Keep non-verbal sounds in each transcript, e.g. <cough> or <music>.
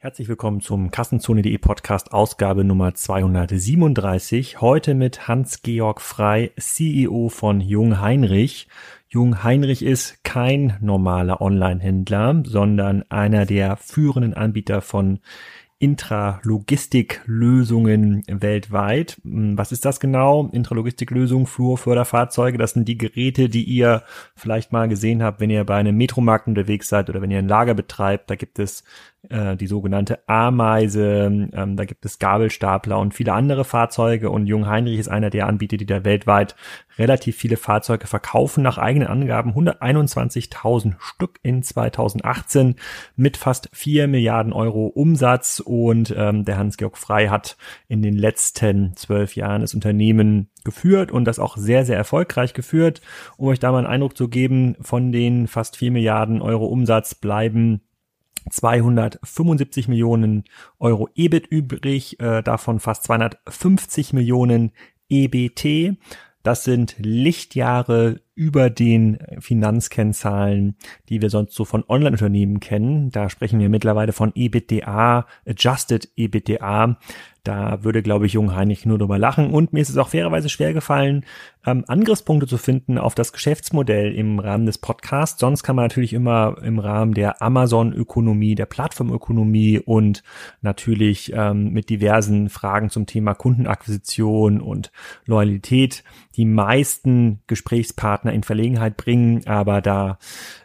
Herzlich willkommen zum Kassenzone.de Podcast Ausgabe Nummer 237. Heute mit Hans-Georg Frei, CEO von Jung Heinrich. Jung Heinrich ist kein normaler Online-Händler, sondern einer der führenden Anbieter von Intralogistiklösungen weltweit. Was ist das genau? Intralogistiklösung, Flurförderfahrzeuge, das sind die Geräte, die ihr vielleicht mal gesehen habt, wenn ihr bei einem Metromarkt unterwegs seid oder wenn ihr ein Lager betreibt. Da gibt es äh, die sogenannte Ameise, ähm, da gibt es Gabelstapler und viele andere Fahrzeuge. Und Jung Heinrich ist einer der Anbieter, die da weltweit relativ viele Fahrzeuge verkaufen, nach eigenen Angaben 121.000 Stück in 2018 mit fast 4 Milliarden Euro Umsatz. Und ähm, der Hans-Georg Frei hat in den letzten zwölf Jahren das Unternehmen geführt und das auch sehr, sehr erfolgreich geführt. Um euch da mal einen Eindruck zu geben, von den fast 4 Milliarden Euro Umsatz bleiben 275 Millionen Euro EBIT übrig, äh, davon fast 250 Millionen EBT. Das sind Lichtjahre über den Finanzkennzahlen, die wir sonst so von Online-Unternehmen kennen. Da sprechen wir mittlerweile von EBITDA, Adjusted EBITDA. Da würde, glaube ich, Jung Heinrich nur drüber lachen. Und mir ist es auch fairerweise schwer gefallen, ähm, Angriffspunkte zu finden auf das Geschäftsmodell im Rahmen des Podcasts. Sonst kann man natürlich immer im Rahmen der Amazon-Ökonomie, der Plattformökonomie und natürlich ähm, mit diversen Fragen zum Thema Kundenakquisition und Loyalität die meisten Gesprächspartner in Verlegenheit bringen. Aber da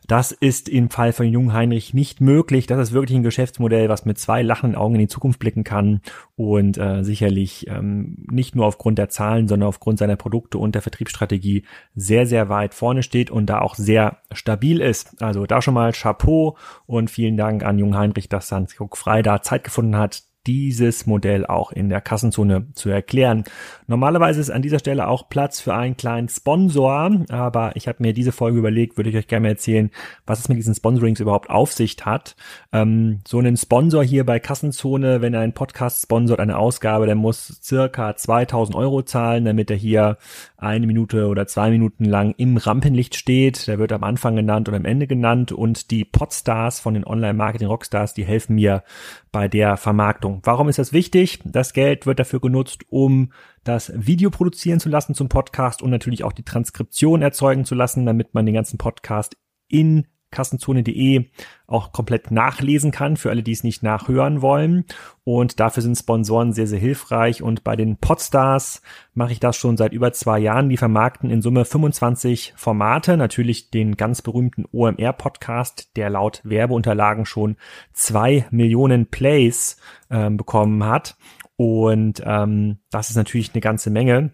das ist im Fall von Jung Heinrich nicht möglich. Das ist wirklich ein Geschäftsmodell, was mit zwei lachenden Augen in die Zukunft blicken kann und äh, sicherlich ähm, nicht nur aufgrund der Zahlen, sondern aufgrund seiner Produkte und der Vertriebsstrategie sehr, sehr weit vorne steht und da auch sehr stabil ist. Also da schon mal Chapeau und vielen Dank an Jung Heinrich, dass Hans Frei da Zeit gefunden hat, dieses Modell auch in der Kassenzone zu erklären. Normalerweise ist an dieser Stelle auch Platz für einen kleinen Sponsor, aber ich habe mir diese Folge überlegt, würde ich euch gerne erzählen, was es mit diesen Sponsorings überhaupt auf sich hat. Ähm, so einen Sponsor hier bei Kassenzone, wenn er einen Podcast sponsort, eine Ausgabe, der muss circa 2000 Euro zahlen, damit er hier eine Minute oder zwei Minuten lang im Rampenlicht steht. Der wird am Anfang genannt oder am Ende genannt und die Podstars von den Online-Marketing-Rockstars, die helfen mir bei der Vermarktung. Warum ist das wichtig? Das Geld wird dafür genutzt, um das Video produzieren zu lassen zum Podcast und natürlich auch die Transkription erzeugen zu lassen, damit man den ganzen Podcast in kassenzone.de auch komplett nachlesen kann, für alle, die es nicht nachhören wollen. Und dafür sind Sponsoren sehr, sehr hilfreich. Und bei den Podstars mache ich das schon seit über zwei Jahren. Die vermarkten in Summe 25 Formate. Natürlich den ganz berühmten OMR-Podcast, der laut Werbeunterlagen schon zwei Millionen Plays äh, bekommen hat. Und ähm, das ist natürlich eine ganze Menge.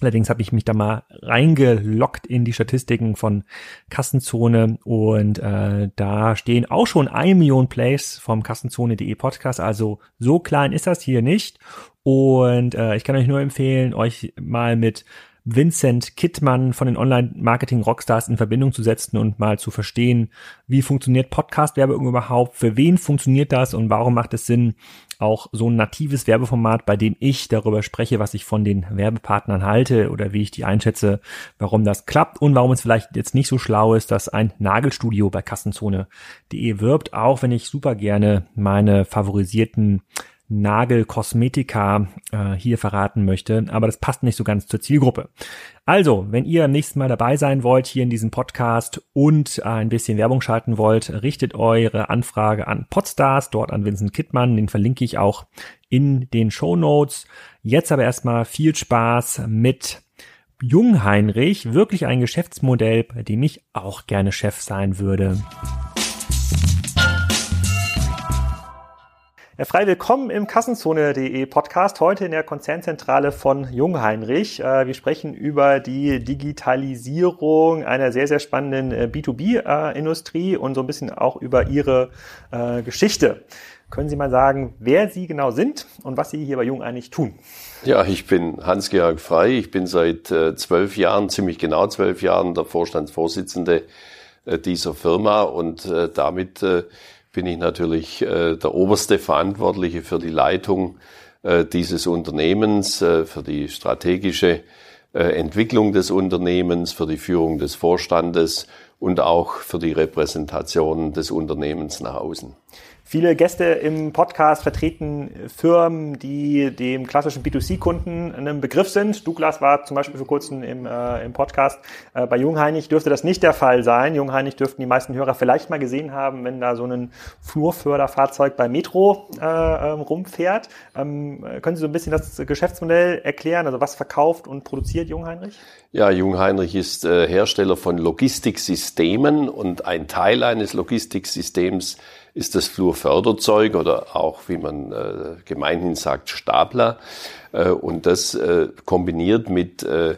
Allerdings habe ich mich da mal reingelockt in die Statistiken von Kassenzone und äh, da stehen auch schon eine Million Plays vom Kassenzone.de Podcast. Also so klein ist das hier nicht. Und äh, ich kann euch nur empfehlen, euch mal mit Vincent Kittmann von den Online-Marketing-Rockstars in Verbindung zu setzen und mal zu verstehen, wie funktioniert Podcast-Werbung überhaupt, für wen funktioniert das und warum macht es Sinn, auch so ein natives Werbeformat, bei dem ich darüber spreche, was ich von den Werbepartnern halte oder wie ich die einschätze, warum das klappt und warum es vielleicht jetzt nicht so schlau ist, dass ein Nagelstudio bei Kassenzone.de wirbt, auch wenn ich super gerne meine favorisierten Nagelkosmetika äh, hier verraten möchte, aber das passt nicht so ganz zur Zielgruppe. Also, wenn ihr am nächsten Mal dabei sein wollt hier in diesem Podcast und ein bisschen Werbung schalten wollt, richtet eure Anfrage an Podstars, dort an Vincent Kittmann, den verlinke ich auch in den Show Notes. Jetzt aber erstmal viel Spaß mit Jung Heinrich, wirklich ein Geschäftsmodell, bei dem ich auch gerne Chef sein würde. Frei, willkommen im Kassenzone.de Podcast, heute in der Konzernzentrale von Jungheinrich. Äh, wir sprechen über die Digitalisierung einer sehr, sehr spannenden äh, B2B-Industrie und so ein bisschen auch über Ihre äh, Geschichte. Können Sie mal sagen, wer Sie genau sind und was Sie hier bei Jung eigentlich tun? Ja, ich bin Hans-Georg Frei. Ich bin seit zwölf Jahren, ziemlich genau zwölf Jahren, der Vorstandsvorsitzende dieser Firma und damit bin ich natürlich äh, der oberste Verantwortliche für die Leitung äh, dieses Unternehmens, äh, für die strategische äh, Entwicklung des Unternehmens, für die Führung des Vorstandes und auch für die Repräsentation des Unternehmens nach außen. Viele Gäste im Podcast vertreten Firmen, die dem klassischen B2C-Kunden ein Begriff sind. Douglas war zum Beispiel vor kurzem im, äh, im Podcast. Äh, bei Jungheinrich dürfte das nicht der Fall sein. Jungheinrich dürften die meisten Hörer vielleicht mal gesehen haben, wenn da so ein Flurförderfahrzeug bei Metro äh, ähm, rumfährt. Ähm, können Sie so ein bisschen das Geschäftsmodell erklären? Also was verkauft und produziert Jungheinrich? Ja, Jungheinrich ist äh, Hersteller von Logistiksystemen und ein Teil eines Logistiksystems ist das Flurförderzeug oder auch, wie man äh, gemeinhin sagt, Stapler. Äh, und das äh, kombiniert mit äh,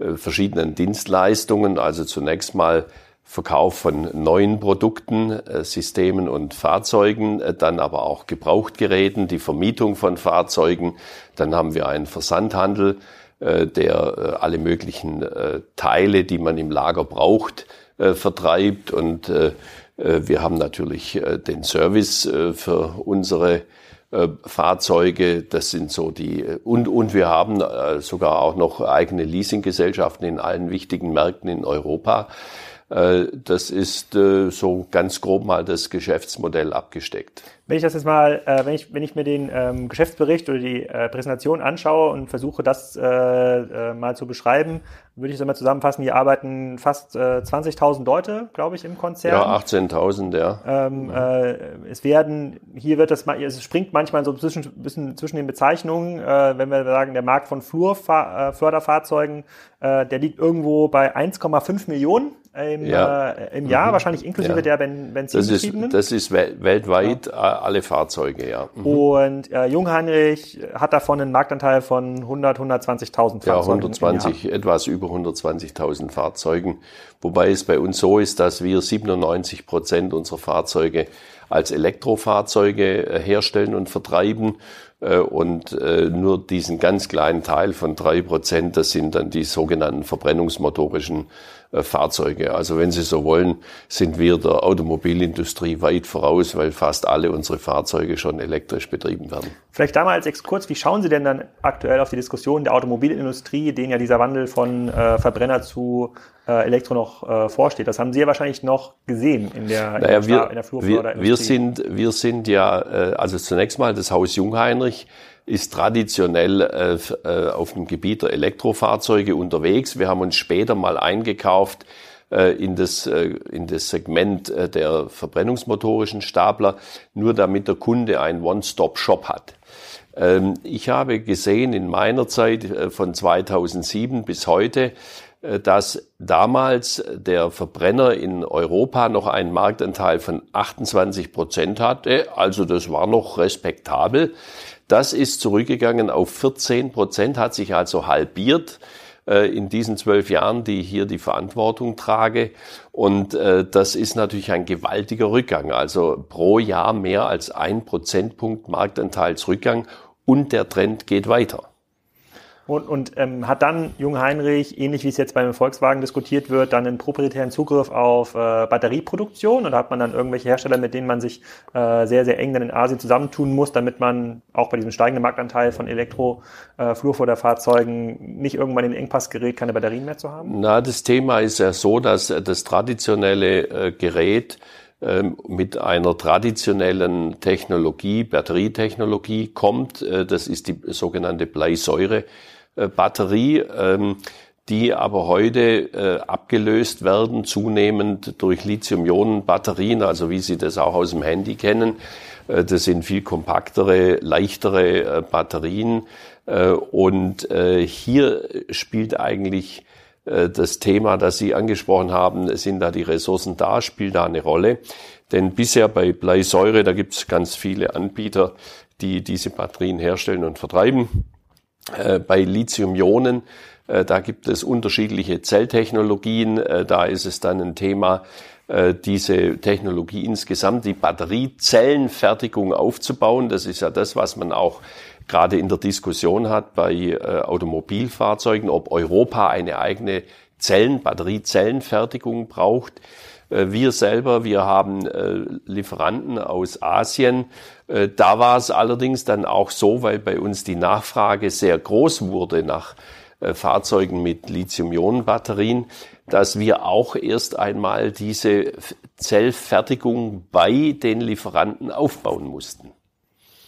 äh, verschiedenen Dienstleistungen, also zunächst mal Verkauf von neuen Produkten, äh, Systemen und Fahrzeugen, äh, dann aber auch Gebrauchtgeräten, die Vermietung von Fahrzeugen. Dann haben wir einen Versandhandel, äh, der alle möglichen Teile, die man im Lager braucht, vertreibt und wir haben natürlich äh, den Service äh, für unsere Fahrzeuge, das sind so die, und, und wir haben sogar auch noch eigene Leasinggesellschaften in allen wichtigen Märkten in Europa. Das ist so ganz grob mal das Geschäftsmodell abgesteckt. Wenn ich das jetzt mal, äh, wenn ich wenn ich mir den ähm, Geschäftsbericht oder die äh, Präsentation anschaue und versuche das äh, äh, mal zu beschreiben, würde ich das mal zusammenfassen. Hier arbeiten fast äh, 20.000 Leute, glaube ich, im Konzern. Ja, 18.000, ja. Ähm, äh, es werden hier wird das mal, es springt manchmal so zwischen bisschen zwischen den Bezeichnungen, äh, wenn wir sagen, der Markt von Flurförderfahrzeugen, äh, der liegt irgendwo bei 1,5 Millionen im, ja. äh, im Jahr, mhm. wahrscheinlich inklusive ja. der ben Benzinbetriebenen. Das ist, das ist weltweit ja. Alle Fahrzeuge, ja. Mhm. Und äh, Jungheinrich hat davon einen Marktanteil von 100, 120.000 Fahrzeugen. Ja, 120, etwas über 120.000 Fahrzeugen. Wobei es bei uns so ist, dass wir 97 Prozent unserer Fahrzeuge als Elektrofahrzeuge äh, herstellen und vertreiben äh, und äh, nur diesen ganz kleinen Teil von drei Prozent, das sind dann die sogenannten verbrennungsmotorischen Fahrzeuge. Also wenn Sie so wollen, sind wir der Automobilindustrie weit voraus, weil fast alle unsere Fahrzeuge schon elektrisch betrieben werden. Vielleicht da mal als Exkurs, wie schauen Sie denn dann aktuell auf die Diskussion der Automobilindustrie, denen ja dieser Wandel von äh, Verbrenner zu äh, Elektro noch äh, vorsteht? Das haben Sie ja wahrscheinlich noch gesehen in der, naja, in der, wir, in der wir, wir sind Wir sind ja, äh, also zunächst mal das Haus Jungheinrich ist traditionell äh, äh, auf dem Gebiet der Elektrofahrzeuge unterwegs. Wir haben uns später mal eingekauft äh, in das, äh, in das Segment äh, der verbrennungsmotorischen Stapler, nur damit der Kunde einen One-Stop-Shop hat. Ähm, ich habe gesehen in meiner Zeit äh, von 2007 bis heute, dass damals der Verbrenner in Europa noch einen Marktanteil von 28 Prozent hatte. Also das war noch respektabel. Das ist zurückgegangen auf 14 Prozent, hat sich also halbiert äh, in diesen zwölf Jahren, die ich hier die Verantwortung trage. Und äh, das ist natürlich ein gewaltiger Rückgang. Also pro Jahr mehr als ein Prozentpunkt Marktanteilsrückgang und der Trend geht weiter und, und ähm, hat dann Jung Heinrich, ähnlich wie es jetzt beim Volkswagen diskutiert wird, dann einen proprietären Zugriff auf äh, Batterieproduktion oder hat man dann irgendwelche Hersteller, mit denen man sich äh, sehr, sehr eng dann in Asien zusammentun muss, damit man auch bei diesem steigenden Marktanteil von Elektro-Flurförderfahrzeugen äh, nicht irgendwann den Engpass gerät, keine Batterien mehr zu haben? Na, das Thema ist ja so, dass das traditionelle äh, Gerät ähm, mit einer traditionellen Technologie, Batterietechnologie kommt. Äh, das ist die sogenannte Bleisäure äh, Batterie, ähm, die aber heute äh, abgelöst werden, zunehmend durch Lithium-Ionen-Batterien, also wie Sie das auch aus dem Handy kennen. Äh, das sind viel kompaktere, leichtere Batterien. Und hier spielt eigentlich das Thema, das Sie angesprochen haben, sind da die Ressourcen da, spielt da eine Rolle. Denn bisher bei Bleisäure, da gibt es ganz viele Anbieter, die diese Batterien herstellen und vertreiben. Äh, bei Lithium-Ionen, äh, da gibt es unterschiedliche Zelltechnologien. Äh, da ist es dann ein Thema, diese Technologie insgesamt, die Batteriezellenfertigung aufzubauen. Das ist ja das, was man auch gerade in der Diskussion hat bei Automobilfahrzeugen, ob Europa eine eigene Zellen, Batteriezellenfertigung braucht. Wir selber, wir haben Lieferanten aus Asien, äh, da war es allerdings dann auch so, weil bei uns die Nachfrage sehr groß wurde nach äh, Fahrzeugen mit Lithium-Ionen-Batterien, dass wir auch erst einmal diese Zellfertigung bei den Lieferanten aufbauen mussten.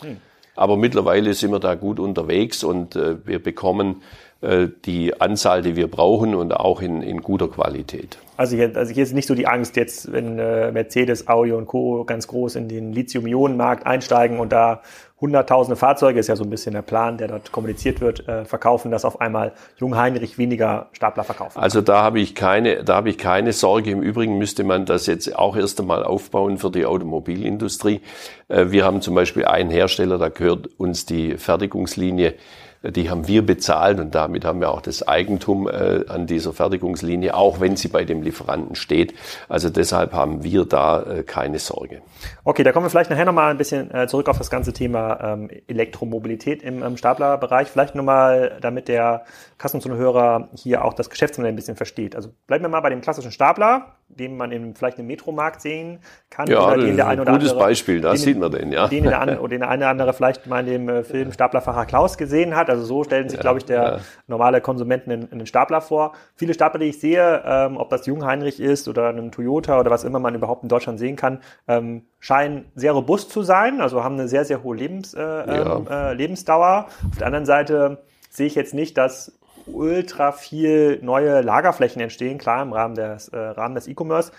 Hm. Aber mittlerweile sind wir da gut unterwegs und äh, wir bekommen äh, die Anzahl, die wir brauchen und auch in, in guter Qualität. Also hier, also hier ist nicht so die Angst jetzt, wenn äh, Mercedes, Audi und Co. ganz groß in den Lithium-Ionen-Markt einsteigen und da hunderttausende Fahrzeuge, ist ja so ein bisschen der Plan, der dort kommuniziert wird, äh, verkaufen, dass auf einmal Jungheinrich weniger Stapler verkaufen. Also da habe ich keine, da habe ich keine Sorge. Im Übrigen müsste man das jetzt auch erst einmal aufbauen für die Automobilindustrie. Äh, wir haben zum Beispiel einen Hersteller, da gehört uns die Fertigungslinie die haben wir bezahlt und damit haben wir auch das Eigentum äh, an dieser Fertigungslinie, auch wenn sie bei dem Lieferanten steht. Also deshalb haben wir da äh, keine Sorge. Okay, da kommen wir vielleicht nachher nochmal ein bisschen äh, zurück auf das ganze Thema ähm, Elektromobilität im, im Staplerbereich. Vielleicht nochmal, damit der Kassenzuhörer hier auch das Geschäftsmodell ein bisschen versteht. Also bleiben wir mal bei dem klassischen Stapler, den man in, vielleicht im Metromarkt sehen kann. Ja, oder den der ein oder gutes andere, Beispiel, da sieht man den, ja. Den, der, den der eine oder andere vielleicht mal in dem äh, Film Staplerfahrer Klaus gesehen hat. Also so stellen sich, ja, glaube ich, der ja. normale Konsumenten in, den Stapler vor. Viele Stapler, die ich sehe, ähm, ob das Jungheinrich ist oder ein Toyota oder was immer man überhaupt in Deutschland sehen kann, ähm, scheinen sehr robust zu sein, also haben eine sehr, sehr hohe Lebens, äh, ja. Ähm, äh, Lebensdauer. Auf der anderen Seite sehe ich jetzt nicht, dass ultra viel neue Lagerflächen entstehen, klar im Rahmen des, äh, Rahmen des E-Commerce.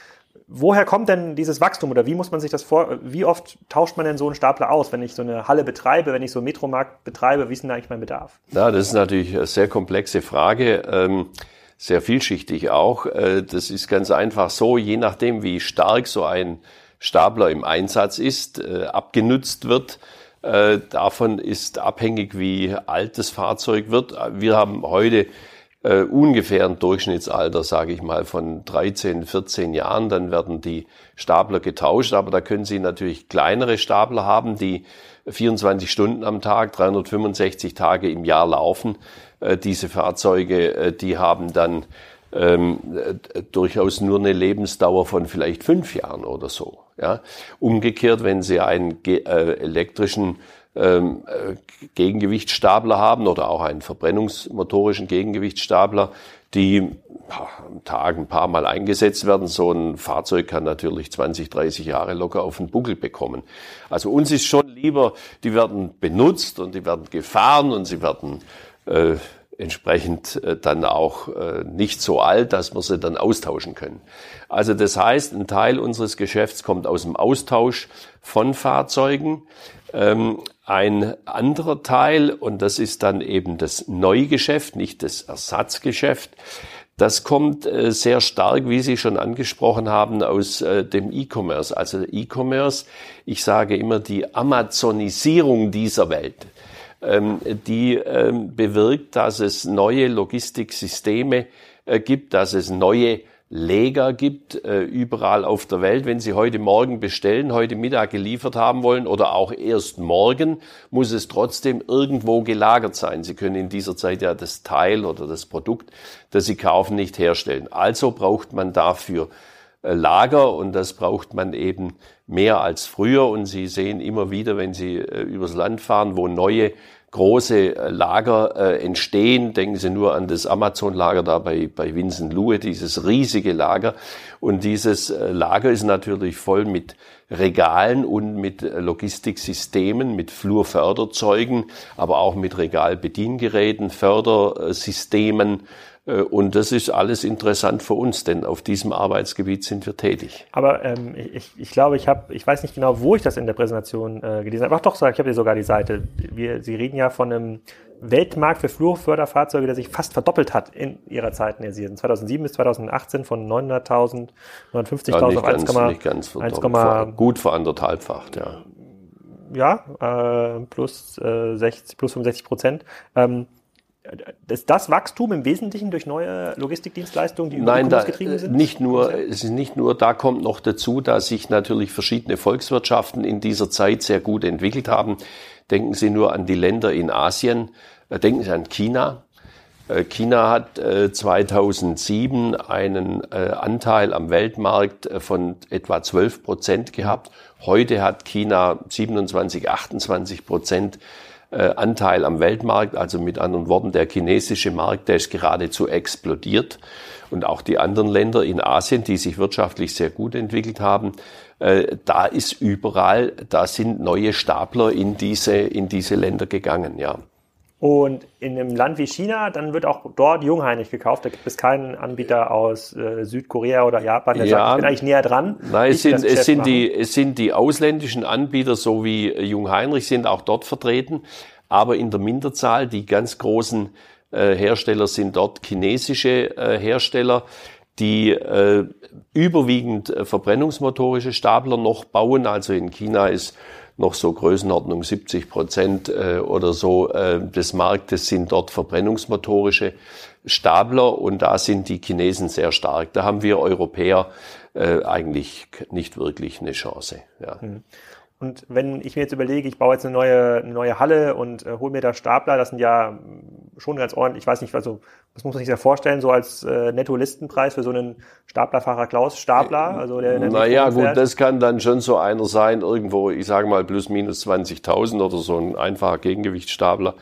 Woher kommt denn dieses Wachstum oder wie muss man sich das vor, wie oft tauscht man denn so einen Stapler aus, wenn ich so eine Halle betreibe, wenn ich so einen Metromarkt betreibe, wie ist denn eigentlich mein Bedarf? Ja, das ist natürlich eine sehr komplexe Frage, ähm, sehr vielschichtig auch. Äh, das ist ganz einfach so, je nachdem, wie stark so ein Stapler im Einsatz ist, äh, abgenutzt wird, äh, davon ist abhängig, wie alt das Fahrzeug wird. Wir haben heute äh, ungefähr ein Durchschnittsalter, sage ich mal, von 13, 14 Jahren. Dann werden die Stapler getauscht, aber da können Sie natürlich kleinere Stapler haben, die 24 Stunden am Tag, 365 Tage im Jahr laufen. Äh, diese Fahrzeuge, äh, die haben dann ähm, äh, durchaus nur eine Lebensdauer von vielleicht fünf Jahren oder so. Ja? Umgekehrt, wenn Sie einen äh, elektrischen ähm, äh, Gegengewichtsstapler haben oder auch einen verbrennungsmotorischen Gegengewichtsstapler, die am Tag ein paar Mal eingesetzt werden. So ein Fahrzeug kann natürlich 20, 30 Jahre locker auf den Buckel bekommen. Also uns ist schon lieber, die werden benutzt und die werden gefahren und sie werden äh, entsprechend äh, dann auch äh, nicht so alt, dass wir sie dann austauschen können. Also das heißt, ein Teil unseres Geschäfts kommt aus dem Austausch von Fahrzeugen. Ähm, ein anderer Teil, und das ist dann eben das Neugeschäft, nicht das Ersatzgeschäft, das kommt äh, sehr stark, wie Sie schon angesprochen haben, aus dem E-Commerce. Also E-Commerce, ich sage immer die Amazonisierung dieser Welt. Ähm, die ähm, bewirkt, dass es neue Logistiksysteme äh, gibt, dass es neue Leger gibt, äh, überall auf der Welt. Wenn Sie heute Morgen bestellen, heute Mittag geliefert haben wollen oder auch erst morgen, muss es trotzdem irgendwo gelagert sein. Sie können in dieser Zeit ja das Teil oder das Produkt, das Sie kaufen, nicht herstellen. Also braucht man dafür Lager und das braucht man eben mehr als früher. Und Sie sehen immer wieder, wenn Sie übers Land fahren, wo neue große äh, Lager äh, entstehen. Denken Sie nur an das Amazon-Lager da bei, bei Vincent Lue, dieses riesige Lager. Und dieses äh, Lager ist natürlich voll mit Regalen und mit äh, Logistiksystemen, mit Flurförderzeugen, aber auch mit Regalbediengeräten, Fördersystemen äh, und das ist alles interessant für uns, denn auf diesem Arbeitsgebiet sind wir tätig. Aber ähm, ich, ich glaube, ich habe, ich weiß nicht genau, wo ich das in der Präsentation äh, gelesen habe. Ach doch, ich habe hier sogar die Seite. Wir, Sie reden ja von einem Weltmarkt für Flurförderfahrzeuge, der sich fast verdoppelt hat in ihrer Zeit in Asien. 2007 bis 2018 von 900.000, 950.000 ja, auf 1, nicht ganz verdoppelt, gut veranderthalbfacht, ja. Ja, äh, plus, äh, 60, plus 65 Prozent. Ähm, ist das Wachstum im Wesentlichen durch neue Logistikdienstleistungen, die Nein, da, getrieben sind? Nicht nur, es ist nicht nur, da kommt noch dazu, dass sich natürlich verschiedene Volkswirtschaften in dieser Zeit sehr gut entwickelt haben. Denken Sie nur an die Länder in Asien, äh, denken Sie an China. Äh, China hat 2007 äh, einen Anteil am Weltmarkt von etwa 12 Prozent gehabt. Heute hat China 27, 28 Prozent Anteil am Weltmarkt. Also mit anderen Worten, der chinesische Markt, der ist geradezu explodiert. Und auch die anderen Länder in Asien, die sich wirtschaftlich sehr gut entwickelt haben, äh, da ist überall, da sind neue Stapler in diese, in diese Länder gegangen, ja. Und in einem Land wie China, dann wird auch dort Jungheinrich gekauft. Da gibt es keinen Anbieter aus äh, Südkorea oder Japan, der ja, sagt, ich bin eigentlich näher dran. Nein, es sind, es, sind die, es sind die ausländischen Anbieter, so wie Jungheinrich, sind auch dort vertreten. Aber in der Minderzahl, die ganz großen äh, Hersteller sind dort chinesische äh, Hersteller, die äh, überwiegend äh, verbrennungsmotorische Stapler noch bauen. Also in China ist noch so Größenordnung 70 Prozent äh, oder so äh, des Marktes sind dort verbrennungsmotorische Stapler und da sind die Chinesen sehr stark. Da haben wir Europäer äh, eigentlich nicht wirklich eine Chance. Ja. Mhm. Und wenn ich mir jetzt überlege, ich baue jetzt eine neue, eine neue Halle und äh, hole mir da Stapler, das sind ja schon ganz ordentlich, ich weiß nicht, also was muss man sich da vorstellen, so als äh, Netto-Listenpreis für so einen Staplerfahrer Klaus Stapler? Also der, der naja, gut, das kann dann schon so einer sein, irgendwo, ich sage mal, plus minus 20.000 oder so ein einfacher Gegengewichtsstapler.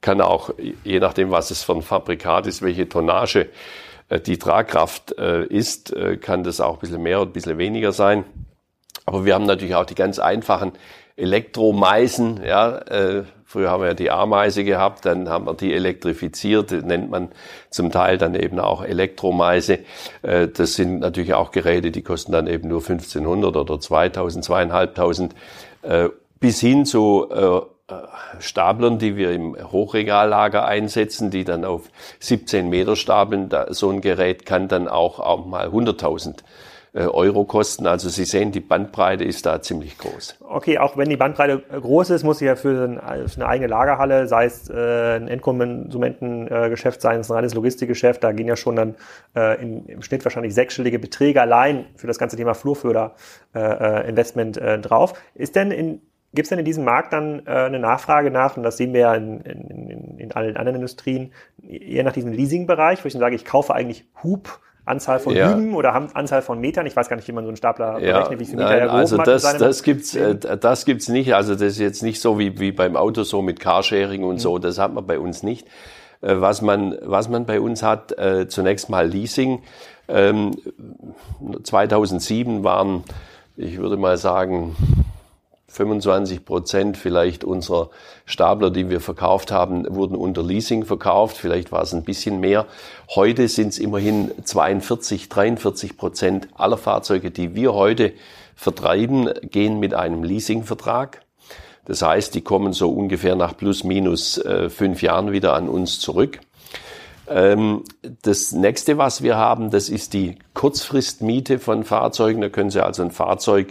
Kann auch, je nachdem, was es für ein Fabrikat ist, welche Tonnage äh, die Tragkraft äh, ist, äh, kann das auch ein bisschen mehr oder ein bisschen weniger sein. Aber wir haben natürlich auch die ganz einfachen Elektromeisen. Ja, äh, früher haben wir ja die Ameise gehabt, dann haben wir die elektrifiziert, nennt man zum Teil dann eben auch Elektromeise. Äh, das sind natürlich auch Geräte, die kosten dann eben nur 1500 oder 2000, 2500, äh, bis hin zu äh, Staplern, die wir im Hochregallager einsetzen, die dann auf 17 Meter stapeln. So ein Gerät kann dann auch, auch mal 100.000 äh, Euro kosten. Also Sie sehen, die Bandbreite ist da ziemlich groß. Okay, auch wenn die Bandbreite äh, groß ist, muss sie ja für eine eigene Lagerhalle, sei es äh, ein Endkonsumentengeschäft, sei es ein reines Logistikgeschäft, da gehen ja schon dann im Schnitt wahrscheinlich sechsstellige Beträge allein für das ganze Thema Flurförder-Investment drauf. Ist denn in Gibt es denn in diesem Markt dann äh, eine Nachfrage nach, und das sehen wir ja in, in, in allen anderen Industrien, eher nach diesem Leasing-Bereich, wo ich dann sage, ich kaufe eigentlich Hub, Anzahl von ja. Hüben oder Anzahl von Metern. Ich weiß gar nicht, wie man so einen Stapler ja. berechnet, wie viele Meter Nein, er Also das, das gibt's, äh, das gibt's nicht. Also das ist jetzt nicht so wie, wie beim Auto so mit Carsharing und mhm. so. Das hat man bei uns nicht. Äh, was man, was man bei uns hat, äh, zunächst mal Leasing. Ähm, 2007 waren, ich würde mal sagen, 25 Prozent vielleicht unserer Stapler, die wir verkauft haben, wurden unter Leasing verkauft. Vielleicht war es ein bisschen mehr. Heute sind es immerhin 42, 43 Prozent aller Fahrzeuge, die wir heute vertreiben, gehen mit einem Leasingvertrag. Das heißt, die kommen so ungefähr nach plus minus äh, fünf Jahren wieder an uns zurück. Ähm, das nächste, was wir haben, das ist die Kurzfristmiete von Fahrzeugen. Da können Sie also ein Fahrzeug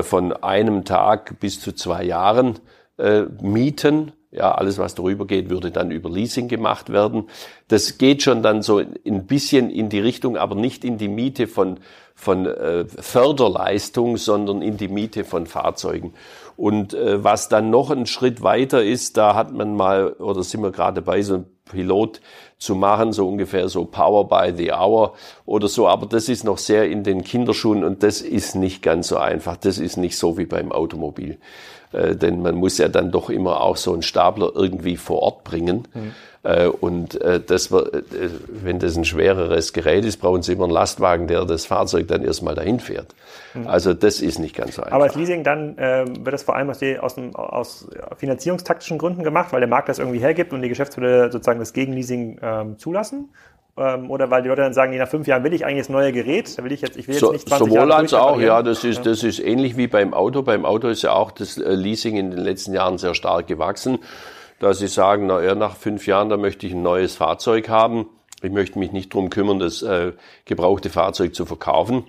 von einem Tag bis zu zwei Jahren äh, mieten. Ja, alles, was darüber geht, würde dann über Leasing gemacht werden. Das geht schon dann so ein bisschen in die Richtung, aber nicht in die Miete von, von äh, Förderleistung, sondern in die Miete von Fahrzeugen. Und äh, was dann noch ein Schritt weiter ist, da hat man mal, oder sind wir gerade bei so einem Pilot zu machen, so ungefähr so Power by the Hour oder so. Aber das ist noch sehr in den Kinderschuhen und das ist nicht ganz so einfach. Das ist nicht so wie beim Automobil. Äh, denn man muss ja dann doch immer auch so einen Stapler irgendwie vor Ort bringen. Mhm. Äh, und äh, das, äh, wenn das ein schwereres Gerät ist, brauchen Sie immer einen Lastwagen, der das Fahrzeug dann erstmal dahin fährt. Mhm. Also das ist nicht ganz so einfach. Aber als Leasing dann äh, wird das vor allem aus, die, aus, dem, aus finanzierungstaktischen Gründen gemacht, weil der Markt das irgendwie hergibt und die Geschäftsführer sozusagen das Gegenleasing ähm, zulassen? Ähm, oder weil die Leute dann sagen, nach fünf Jahren will ich eigentlich das neue Gerät, da will ich jetzt, ich will jetzt so, nicht 20 Sowohl als auch, ja, das ist, das ist ähnlich wie beim Auto. Beim Auto ist ja auch das Leasing in den letzten Jahren sehr stark gewachsen dass sie sagen, na ja, nach fünf Jahren, da möchte ich ein neues Fahrzeug haben. Ich möchte mich nicht drum kümmern, das äh, gebrauchte Fahrzeug zu verkaufen.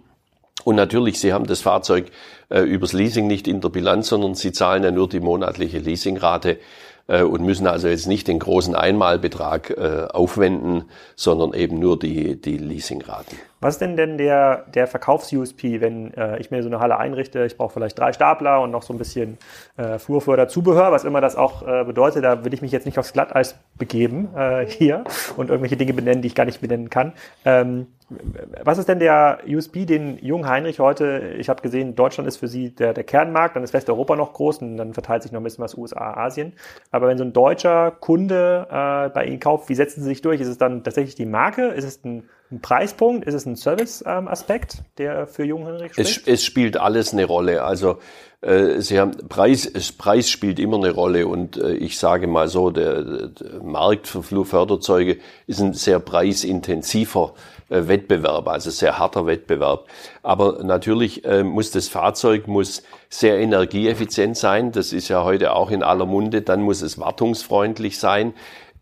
Und natürlich, Sie haben das Fahrzeug äh, übers Leasing nicht in der Bilanz, sondern Sie zahlen ja nur die monatliche Leasingrate äh, und müssen also jetzt nicht den großen Einmalbetrag äh, aufwenden, sondern eben nur die, die Leasingraten. Was ist denn denn der, der Verkaufs-USP, wenn äh, ich mir so eine Halle einrichte? Ich brauche vielleicht drei Stapler und noch so ein bisschen äh, Flurförderzubehör, was immer das auch äh, bedeutet. Da will ich mich jetzt nicht aufs Glatteis begeben äh, hier und irgendwelche Dinge benennen, die ich gar nicht benennen kann. Ähm, was ist denn der USB, den jungen Heinrich heute, ich habe gesehen, Deutschland ist für Sie der, der Kernmarkt, dann ist Westeuropa noch groß und dann verteilt sich noch ein bisschen was USA, Asien. Aber wenn so ein deutscher Kunde äh, bei Ihnen kauft, wie setzen Sie sich durch? Ist es dann tatsächlich die Marke? Ist es ein, ein Preispunkt? Ist es ein Service-Aspekt, ähm, der für jungen Heinrich spricht? Es, es spielt alles eine Rolle. Also äh, Sie haben Preis, Preis spielt immer eine Rolle und äh, ich sage mal so, der, der Markt für Flugförderzeuge ist ein sehr preisintensiver äh, Wettbewerb, also sehr harter Wettbewerb. Aber natürlich äh, muss das Fahrzeug muss sehr energieeffizient sein. Das ist ja heute auch in aller Munde. Dann muss es wartungsfreundlich sein.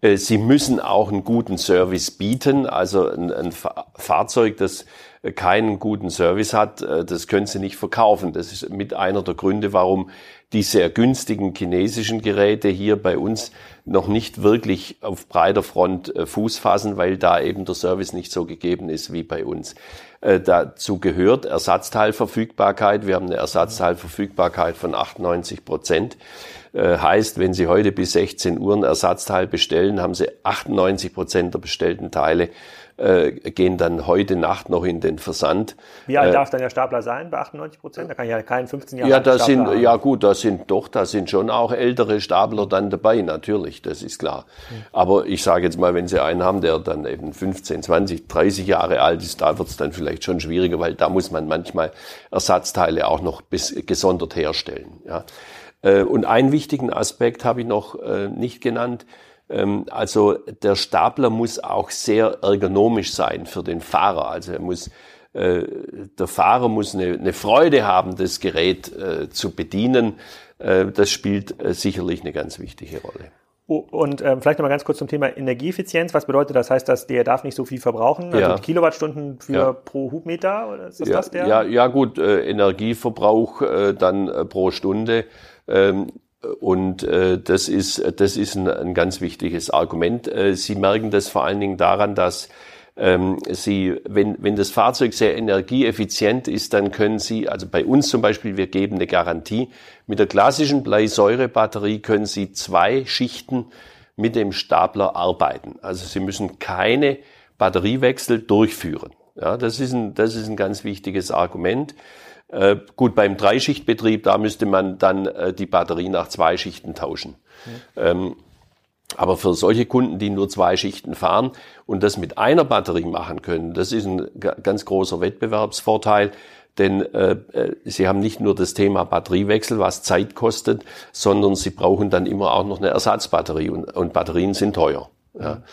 Äh, Sie müssen auch einen guten Service bieten. Also ein, ein Fahrzeug, das keinen guten Service hat, äh, das können Sie nicht verkaufen. Das ist mit einer der Gründe, warum die sehr günstigen chinesischen Geräte hier bei uns noch nicht wirklich auf breiter Front äh, Fuß fassen, weil da eben der Service nicht so gegeben ist wie bei uns. Dazu gehört Ersatzteilverfügbarkeit. Wir haben eine Ersatzteilverfügbarkeit von 98 Prozent. Heißt, wenn Sie heute bis 16 Uhr ein Ersatzteil bestellen, haben Sie 98 Prozent der bestellten Teile äh, gehen dann heute Nacht noch in den Versand. Wie alt äh, darf dann der Stapler sein bei 98 Prozent? Da kann ja kein 15 Jahre Ja, da sind, haben. ja gut, da sind doch, da sind schon auch ältere Stapler dann dabei, natürlich, das ist klar. Mhm. Aber ich sage jetzt mal, wenn Sie einen haben, der dann eben 15, 20, 30 Jahre alt ist, da wird es dann vielleicht schon schwieriger, weil da muss man manchmal Ersatzteile auch noch bis, gesondert herstellen. Ja. Äh, und einen wichtigen Aspekt habe ich noch äh, nicht genannt. Ähm, also der Stapler muss auch sehr ergonomisch sein für den Fahrer. Also er muss äh, der Fahrer muss eine, eine Freude haben, das Gerät zu bedienen. Das spielt sicherlich eine ganz wichtige Rolle. Oh, und ähm, vielleicht nochmal ganz kurz zum Thema Energieeffizienz. Was bedeutet das? Heißt das, der darf nicht so viel verbrauchen? Also ja. Kilowattstunden für ja. pro Hubmeter? Oder ist das ja, das der? Ja, ja gut, äh, Energieverbrauch äh, dann äh, pro Stunde. Ähm, und äh, das ist, das ist ein, ein ganz wichtiges Argument. Äh, Sie merken das vor allen Dingen daran, dass ähm, Sie, wenn, wenn das Fahrzeug sehr energieeffizient ist, dann können Sie, also bei uns zum Beispiel, wir geben eine Garantie, mit der klassischen Bleisäurebatterie können Sie zwei Schichten mit dem Stapler arbeiten. Also Sie müssen keine Batteriewechsel durchführen. Ja, das ist ein, das ist ein ganz wichtiges Argument. Äh, gut, beim Dreischichtbetrieb, da müsste man dann äh, die Batterie nach zwei Schichten tauschen. Mhm. Ähm, aber für solche Kunden, die nur zwei Schichten fahren und das mit einer Batterie machen können, das ist ein ganz großer Wettbewerbsvorteil. Denn äh, äh, sie haben nicht nur das Thema Batteriewechsel, was Zeit kostet, sondern sie brauchen dann immer auch noch eine Ersatzbatterie und, und Batterien sind teuer. Ja.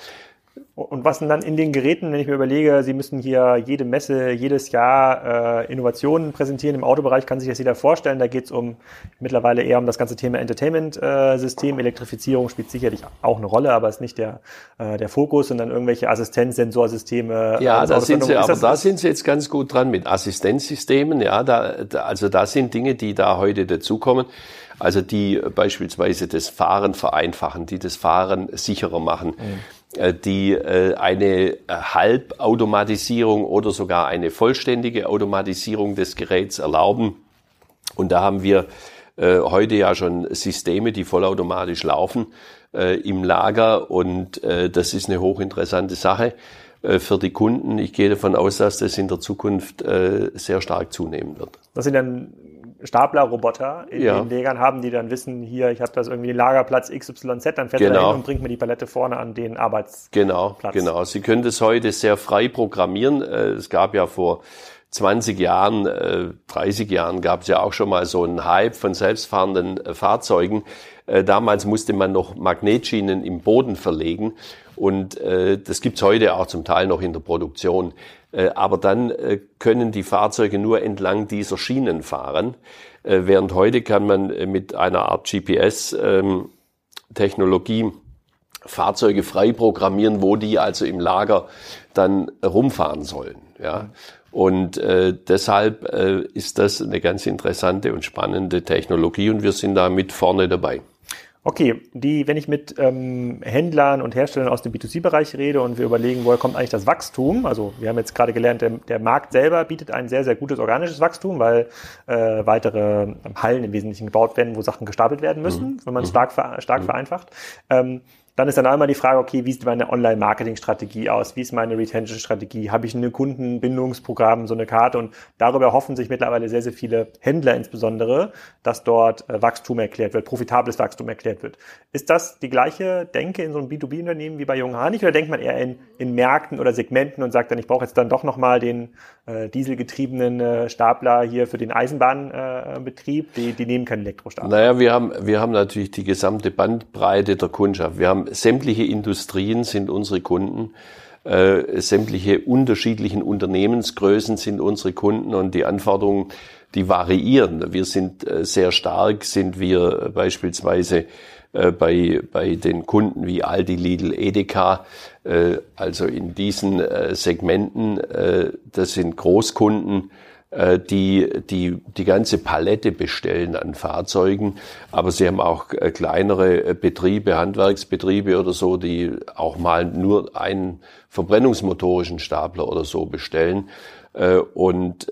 Und was sind dann in den Geräten, wenn ich mir überlege, Sie müssen hier jede Messe, jedes Jahr äh, Innovationen präsentieren im Autobereich, kann sich das jeder vorstellen. Da geht es um mittlerweile eher um das ganze Thema Entertainment-System. Äh, Elektrifizierung spielt sicherlich auch eine Rolle, aber ist nicht der, äh, der Fokus, sondern irgendwelche Assistenzsensorsysteme. Ja, da sind Sie, aber da sind Sie jetzt ganz gut dran mit Assistenzsystemen. Ja, da, da, also da sind Dinge, die da heute dazukommen. Also die beispielsweise das Fahren vereinfachen, die das Fahren sicherer machen. Mhm äh, die äh, eine äh, Halbautomatisierung oder sogar eine vollständige Automatisierung des Geräts erlauben. Und da haben wir heute ja schon Systeme, die vollautomatisch laufen im Lager und das ist eine hochinteressante Sache für die Kunden. Ich gehe davon aus, dass das in der Zukunft sehr stark zunehmen wird. Das sind dann Staplerroboter in ja. den Legern haben, die dann wissen, hier, ich habe das irgendwie Lagerplatz XYZ, dann fährt genau. er hin und bringt mir die Palette vorne an den Arbeitsplatz. Genau, genau. Sie können das heute sehr frei programmieren. Äh, es gab ja vor 20 Jahren, 30 äh, Jahren gab es ja auch schon mal so einen Hype von selbstfahrenden äh, Fahrzeugen. Damals musste man noch Magnetschienen im Boden verlegen und das gibt's heute auch zum Teil noch in der Produktion. Äh, aber dann äh, können die Fahrzeuge nur entlang dieser Schienen fahren, äh, während heute kann man mit einer Art GPS-Technologie ähm, Fahrzeuge frei programmieren, wo die also im Lager dann rumfahren sollen. Ja. Und deshalb ist das eine ganz interessante und spannende Technologie und wir sind da mit vorne dabei. Okay, die, wenn ich mit ähm, Händlern und Herstellern aus dem B2C-Bereich rede und wir überlegen, woher kommt eigentlich das Wachstum, also wir haben jetzt gerade gelernt, der, der Markt selber bietet ein sehr, sehr gutes organisches Wachstum, weil äh, weitere Hallen im Wesentlichen gebaut werden, wo Sachen gestapelt werden müssen, mhm. wenn man es stark, stark mhm. vereinfacht. Ähm, dann ist dann immer die Frage, okay, wie sieht meine Online-Marketing-Strategie aus? Wie ist meine Retention-Strategie? Habe ich ein Kundenbindungsprogramm, so eine Karte? Und darüber hoffen sich mittlerweile sehr, sehr viele Händler insbesondere, dass dort äh, Wachstum erklärt wird, profitables Wachstum erklärt wird. Ist das die gleiche Denke in so einem B2B-Unternehmen wie bei Jung Hanich oder denkt man eher in, in Märkten oder Segmenten und sagt dann, ich brauche jetzt dann doch nochmal den äh, dieselgetriebenen äh, Stapler hier für den Eisenbahnbetrieb? die, die nehmen keinen Elektrostapler. Naja, wir haben, wir haben natürlich die gesamte Bandbreite der Kundschaft. Wir haben sämtliche Industrien sind unsere Kunden. Äh, sämtliche unterschiedlichen Unternehmensgrößen sind unsere Kunden und die Anforderungen, die variieren. Wir sind äh, sehr stark, sind wir beispielsweise äh, bei, bei den Kunden wie Aldi, Lidl, Edeka, äh, also in diesen äh, Segmenten, äh, das sind Großkunden, äh, die, die die ganze Palette bestellen an Fahrzeugen. Aber sie haben auch äh, kleinere äh, Betriebe, Handwerksbetriebe oder so, die auch mal nur einen verbrennungsmotorischen Stapler oder so bestellen. Und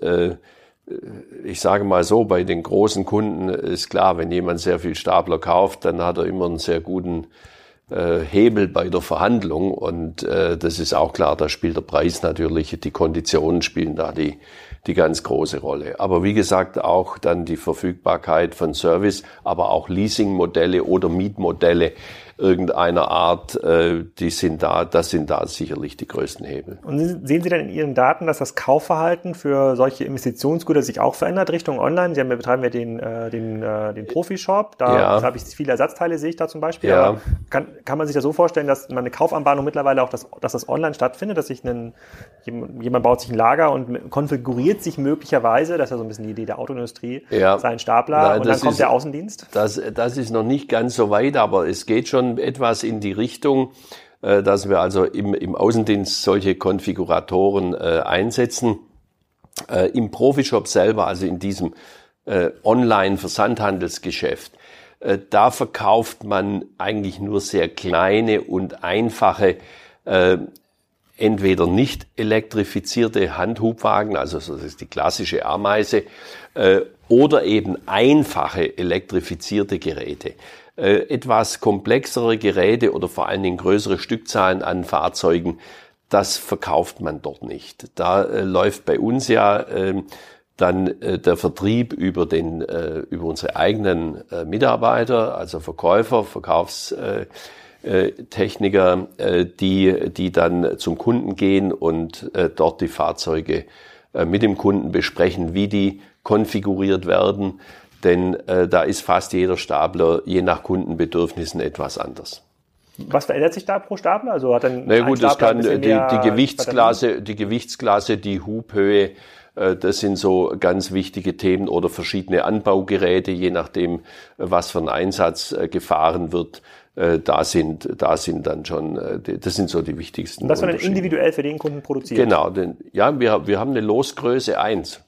ich sage mal so, bei den großen Kunden ist klar, wenn jemand sehr viel Stapler kauft, dann hat er immer einen sehr guten Hebel bei der Verhandlung und das ist auch klar, da spielt der Preis natürlich, die Konditionen spielen da die, die ganz große Rolle. Aber wie gesagt, auch dann die Verfügbarkeit von Service, aber auch Leasingmodelle oder Mietmodelle irgendeiner Art, äh, die sind da, das sind da sicherlich die größten Hebel. Und sehen Sie denn in Ihren Daten, dass das Kaufverhalten für solche Investitionsgüter sich auch verändert Richtung Online? Sie haben, wir betreiben ja den, äh, den, äh, den Profi-Shop, da ja. habe ich viele Ersatzteile, sehe ich da zum Beispiel. Ja. Aber kann, kann man sich das so vorstellen, dass man eine Kaufanbahnung mittlerweile auch, das, dass das online stattfindet, dass sich ein, jemand baut sich ein Lager und konfiguriert sich möglicherweise, das ist ja so ein bisschen die Idee der Autoindustrie, ja. seinen Stapler Nein, und dann kommt ist, der Außendienst? Das, das ist noch nicht ganz so weit, aber es geht schon schon etwas in die Richtung, äh, dass wir also im, im Außendienst solche Konfiguratoren äh, einsetzen. Äh, Im Profishop selber, also in diesem Online-Versandhandelsgeschäft, da verkauft man eigentlich nur sehr kleine und einfache äh, entweder nicht elektrifizierte Handhubwagen, also das ist die klassische Ameise, äh, oder eben einfache elektrifizierte Geräte. Äh, etwas komplexere Geräte oder vor allen Dingen größere Stückzahlen an Fahrzeugen, das verkauft man dort nicht. Da äh, läuft bei uns ja äh, dann äh, der Vertrieb über den äh, über unsere eigenen äh, Mitarbeiter, also Verkäufer, Verkaufstechniker, die die dann zum Kunden gehen und dort die Fahrzeuge mit dem Kunden besprechen, wie die konfiguriert werden, denn äh, da ist fast jeder Stapler je nach Kundenbedürfnissen etwas anders. Was verändert sich da pro Stapler? Also hat dann Na gut, das kann die, die Gewichtsklasse, die Gewichtsklasse, die Hubhöhe, äh, das sind so ganz wichtige Themen oder verschiedene Anbaugeräte, je nachdem, was für ein Einsatz äh, gefahren wird. Äh, da sind, da sind dann schon, das sind so die wichtigsten. Und das wird dann individuell für den Kunden produziert? Genau, denn, ja, wir, wir haben eine Losgröße eins.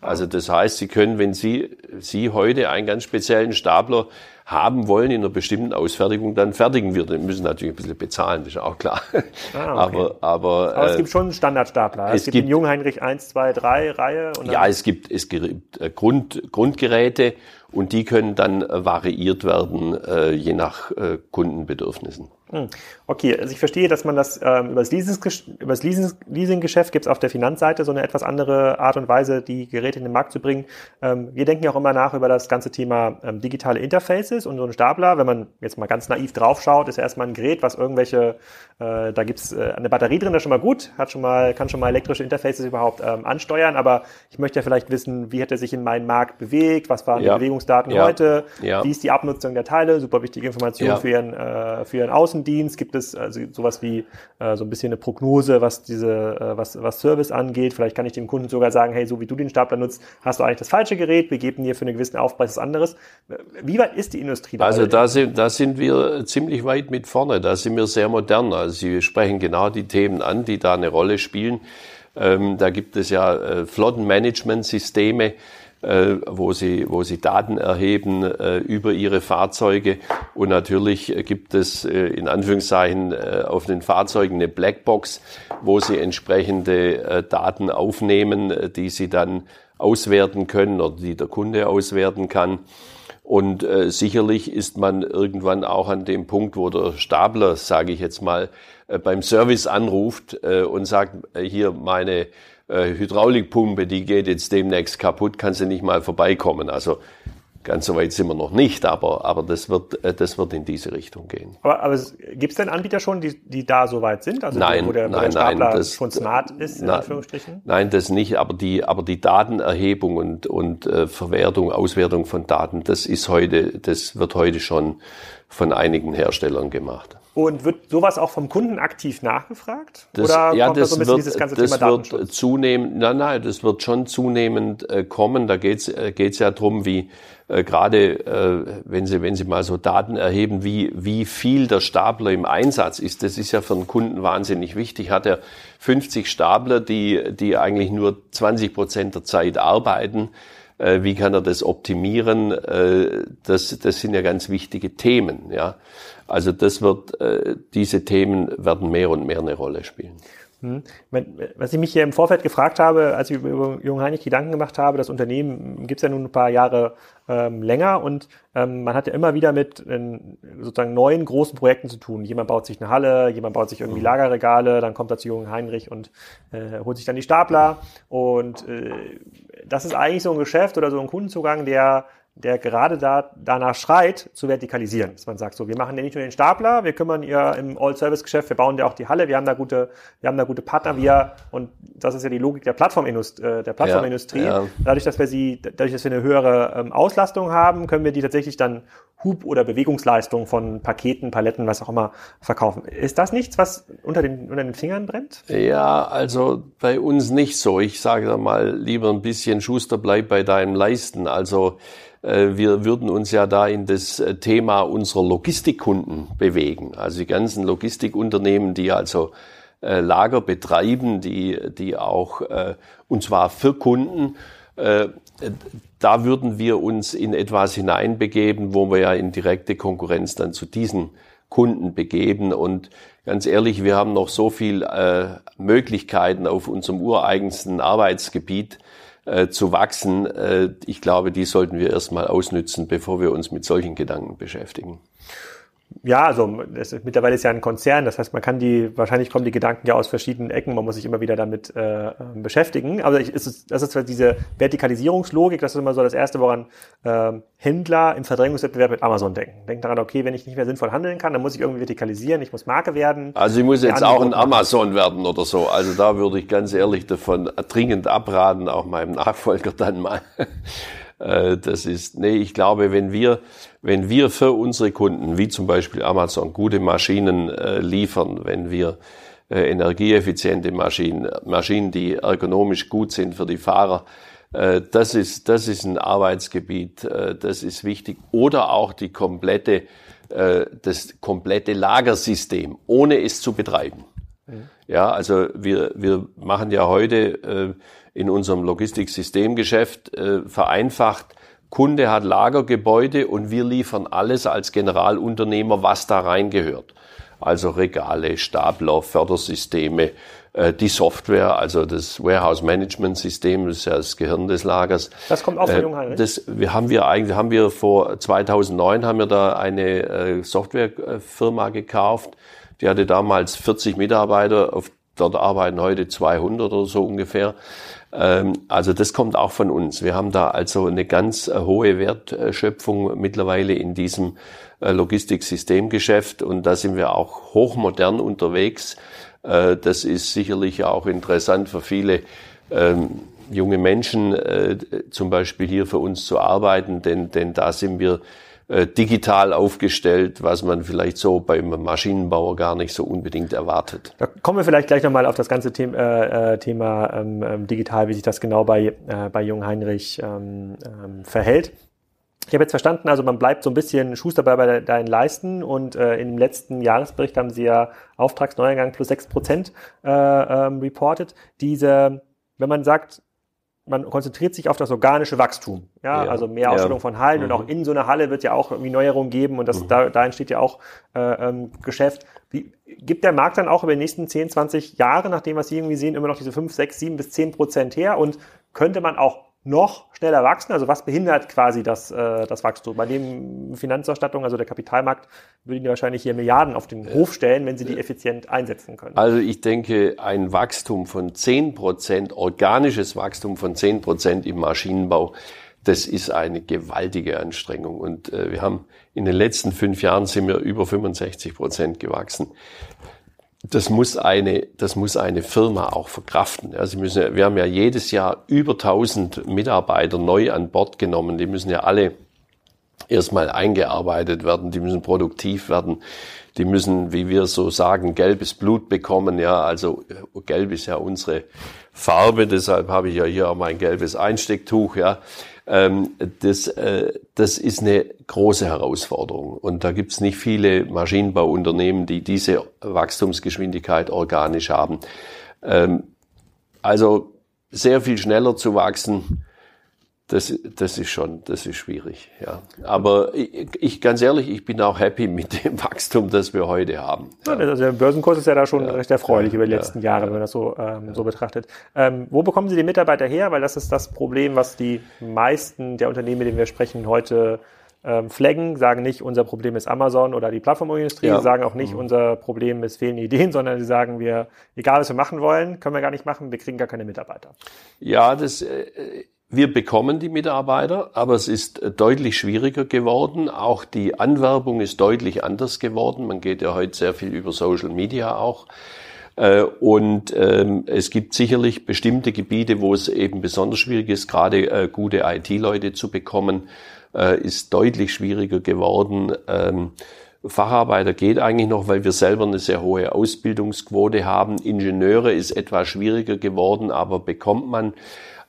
Also das heißt, Sie können, wenn Sie, Sie heute einen ganz speziellen Stapler haben wollen in einer bestimmten Ausfertigung, dann fertigen wir. Den müssen natürlich ein bisschen bezahlen, das ist auch klar. Ah, okay. <laughs> aber, aber, aber es äh, gibt schon einen Standardstapler. Es, es gibt, gibt den Jungheinrich 1, 2, 3 Reihe. Und ja, es gibt, es gibt äh, Grund, Grundgeräte und die können dann variiert werden, äh, je nach äh, Kundenbedürfnissen. Hm. Okay, also ich verstehe, dass man das ähm, über das, das Leasing, Leasinggeschäft gibt es auf der Finanzseite so eine etwas andere Art und Weise, die Geräte in den Markt zu bringen. Ähm, wir denken ja auch immer nach über das ganze Thema ähm, digitale Interfaces und so ein Stapler, wenn man jetzt mal ganz naiv draufschaut, ist ja erstmal ein Gerät, was irgendwelche, äh, da gibt's äh, eine Batterie drin, das ist schon mal gut, hat schon mal, kann schon mal elektrische Interfaces überhaupt ähm, ansteuern, aber ich möchte ja vielleicht wissen, wie hat er sich in meinen Markt bewegt, was waren ja. die Bewegungsdaten ja. heute, ja. wie ist die Abnutzung der Teile, super wichtige Information für ihren, äh, für ihren Außendienst, gibt es also sowas wie äh, so ein bisschen eine Prognose, was diese, äh, was, was Service angeht. Vielleicht kann ich dem Kunden sogar sagen, hey, so wie du den Stapler nutzt, hast du eigentlich das falsche Gerät, wir geben dir für einen gewissen Aufpreis was anderes. Wie weit ist die Industrie da? Also da sind, da sind wir ziemlich weit mit vorne, da sind wir sehr modern. Also Sie sprechen genau die Themen an, die da eine Rolle spielen. Ähm, da gibt es ja äh, Flottenmanagementsysteme, wo, sie, wo sie Daten erheben äh, über ihre Fahrzeuge. Und natürlich gibt es äh, in Anführungszeichen äh, auf den Fahrzeugen eine Blackbox, wo sie entsprechende äh, Daten aufnehmen, äh, die sie dann auswerten können oder die der Kunde auswerten kann. Und äh, sicherlich ist man irgendwann auch an dem Punkt, wo der Stapler, sage ich jetzt mal, äh, beim Service anruft äh, und sagt, äh, hier meine äh, Hydraulikpumpe, die geht jetzt demnächst kaputt, kannst du nicht mal vorbeikommen. Also Ganz so weit sind wir noch nicht, aber, aber das, wird, äh, das wird in diese Richtung gehen. Aber, aber gibt es denn Anbieter schon, die, die da so weit sind? Also nein, wo der, wo nein, der Stapler nein, das, schon smart ist, in na, Anführungsstrichen? Nein, das nicht, aber die, aber die Datenerhebung und, und äh, Verwertung, Auswertung von Daten, das ist heute, das wird heute schon von einigen Herstellern gemacht. Und wird sowas auch vom Kunden aktiv nachgefragt? Das, Oder ja, kommt das da so ein bisschen wird, dieses ganze das Thema wird Datenschutz? zunehmend, nein, nein, das wird schon zunehmend äh, kommen. Da geht's äh, geht's ja drum, wie äh, gerade äh, wenn Sie wenn Sie mal so Daten erheben, wie wie viel der Stapler im Einsatz ist. Das ist ja für einen Kunden wahnsinnig wichtig. Hat er 50 Stapler, die die eigentlich nur 20 Prozent der Zeit arbeiten? Äh, wie kann er das optimieren? Äh, das das sind ja ganz wichtige Themen, ja. Also das wird, äh, diese Themen werden mehr und mehr eine Rolle spielen. Hm. Was ich mich hier im Vorfeld gefragt habe, als ich über Jung Heinrich Gedanken gemacht habe, das Unternehmen gibt es ja nun ein paar Jahre ähm, länger und ähm, man hat ja immer wieder mit äh, sozusagen neuen großen Projekten zu tun. Jemand baut sich eine Halle, jemand baut sich irgendwie mhm. Lagerregale, dann kommt er zu Jung Heinrich und äh, holt sich dann die Stapler. Und äh, das ist eigentlich so ein Geschäft oder so ein Kundenzugang, der der gerade da, danach schreit, zu vertikalisieren. Dass man sagt, so, wir machen ja nicht nur den Stapler, wir kümmern ihr im All-Service-Geschäft, wir bauen ja auch die Halle, wir haben da gute, wir haben da gute Partner, wir, und das ist ja die Logik der Plattformindustrie, äh, der Plattformindustrie. Ja, ja. Dadurch, dass wir sie, dadurch, dass wir eine höhere ähm, Auslastung haben, können wir die tatsächlich dann Hub- oder Bewegungsleistung von Paketen, Paletten, was auch immer verkaufen. Ist das nichts, was unter den, unter den Fingern brennt? Ja, also bei uns nicht so. Ich sage da mal lieber ein bisschen Schuster, bleib bei deinem Leisten. Also, wir würden uns ja da in das äh, Thema unserer Logistikkunden bewegen. Also die ganzen Logistikunternehmen, die also äh, Lager betreiben, die, die auch, und zwar für Kunden, da würden wir uns in etwas hineinbegeben, wo wir ja in direkte Konkurrenz dann zu diesen Kunden begeben. Und ganz ehrlich, wir haben noch so viel Möglichkeiten auf unserem ureigensten Arbeitsgebiet, äh, zu wachsen. Äh, ich glaube, die sollten wir erstmal ausnützen, bevor wir uns mit solchen Gedanken beschäftigen. Ja, also es ist, mittlerweile ist ja ein Konzern, das heißt, man kann die, wahrscheinlich kommen die Gedanken ja aus verschiedenen Ecken, man muss sich immer wieder damit äh, ähm, beschäftigen. Aber ich, ist, das ist zwar diese Vertikalisierungslogik, das ist immer so das Erste, woran äh, Händler im Verdrängungswettbewerb mit Amazon denken. Denken daran, okay, wenn ich nicht mehr sinnvoll handeln kann, dann muss ich irgendwie vertikalisieren, ich muss Marke werden. Also ich muss jetzt auch ein Amazon werden oder so. Also da würde ich ganz ehrlich davon dringend abraten, auch meinem Nachfolger dann mal. <laughs> Äh, das ist, nee, ich glaube, wenn wir, wenn wir für unsere Kunden, wie zum Beispiel Amazon, gute Maschinen äh, liefern, wenn wir äh, energieeffiziente Maschinen, Maschinen, die ergonomisch gut sind für die Fahrer, äh, das ist, das ist ein Arbeitsgebiet, das ist wichtig. Oder auch die komplette, das komplette Lagersystem, ohne es zu betreiben. Ja, also wir, wir machen ja heute in unserem Logistiksystemgeschäft äh, vereinfacht. Kunde hat Lagergebäude und wir liefern alles als Generalunternehmer, was da reingehört. Also Regale, Stapler, Fördersysteme, äh, die Software, also das Warehouse Management System, das ist ja das Gehirn des Lagers. Das kommt auch von äh, Jungheinrich? Das wir haben wir eigentlich, haben wir vor 2009 haben wir da eine äh, Softwarefirma gekauft. Die hatte damals 40 Mitarbeiter, auf, dort arbeiten heute 200 oder so ungefähr. Ähm, also das kommt auch von uns. Wir haben da also eine ganz äh, hohe Wertschöpfung mittlerweile in diesem äh, Logistiksystemgeschäft und da sind wir auch hochmodern unterwegs. Äh, das ist sicherlich auch interessant für viele ähm, junge Menschen, zum Beispiel hier für uns zu arbeiten, denn, denn da sind wir digital aufgestellt, was man vielleicht so beim Maschinenbauer gar nicht so unbedingt erwartet. Da kommen wir vielleicht gleich nochmal auf das ganze Thema, äh, Thema ähm, ähm, digital, wie sich das genau bei, äh, bei Jung Heinrich ähm, ähm, verhält. Ich habe jetzt verstanden, also man bleibt so ein bisschen Schuster bei, deinen Leisten und äh, im letzten Jahresbericht haben sie ja Auftragsneueingang plus sechs Prozent äh, ähm, reported. Diese, wenn man sagt, man konzentriert sich auf das organische Wachstum. Ja, ja. also mehr Ausstellung ja. von Hallen mhm. und auch in so einer Halle wird ja auch irgendwie Neuerungen geben und das, mhm. da, da entsteht ja auch äh, ähm, Geschäft. Wie, gibt der Markt dann auch über die nächsten 10, 20 Jahre, nachdem was Sie irgendwie sehen, immer noch diese 5, 6, 7 bis 10 Prozent her und könnte man auch noch schneller wachsen? Also was behindert quasi das, äh, das Wachstum? Bei dem Finanzausstattung, also der Kapitalmarkt, würden die wahrscheinlich hier Milliarden auf den Hof stellen, wenn sie die effizient einsetzen können. Also ich denke, ein Wachstum von 10 Prozent, organisches Wachstum von 10 Prozent im Maschinenbau, das ist eine gewaltige Anstrengung. Und äh, wir haben in den letzten fünf Jahren sind wir über 65 Prozent gewachsen das muss eine, das muss eine Firma auch verkraften. Also müssen, wir haben ja jedes Jahr über 1000 Mitarbeiter neu an Bord genommen. Die müssen ja alle erstmal eingearbeitet werden. Die müssen produktiv werden. Die müssen, wie wir so sagen, gelbes Blut bekommen. Ja, also äh, gelb ist ja unsere Farbe. Deshalb habe ich ja hier auch mein gelbes Einstecktuch. Ja, ähm, das, äh, das ist eine große Herausforderung. Und da gibt es nicht viele Maschinenbauunternehmen, die diese Wachstumsgeschwindigkeit organisch haben. Ähm, also sehr viel schneller zu wachsen, das, das ist schon, das ist schwierig, ja. Aber ich, ich, ganz ehrlich, ich bin auch happy mit dem <laughs> Wachstum, das wir heute haben. Ja. Also der Börsenkurs ist ja da schon ja. recht erfreulich über die letzten Jahre, wenn man das so, ähm, so betrachtet. Ähm, wo bekommen Sie die Mitarbeiter her? Weil das ist das Problem, was die meisten der Unternehmen, mit denen wir sprechen, heute ähm, flaggen, sagen nicht, unser Problem ist Amazon oder die Plattformindustrie, ja. sagen auch nicht, mhm. unser Problem ist fehlende Ideen, <laughs> sondern sie sagen, wir, egal was wir machen wollen, können wir gar nicht machen, wir kriegen gar keine Mitarbeiter. Ja, das, äh, wir bekommen die Mitarbeiter, aber es ist deutlich schwieriger geworden. Auch die Anwerbung ist deutlich anders geworden. Man geht ja heute sehr viel über Social Media auch. Äh, und ähm, es gibt sicherlich bestimmte Gebiete, wo es eben besonders schwierig ist, gerade äh, gute IT-Leute zu bekommen, äh, ist deutlich schwieriger geworden. Ähm, Facharbeiter geht eigentlich noch, weil wir selber eine sehr hohe Ausbildungsquote haben. Ingenieure ist etwas schwieriger geworden, aber bekommt man.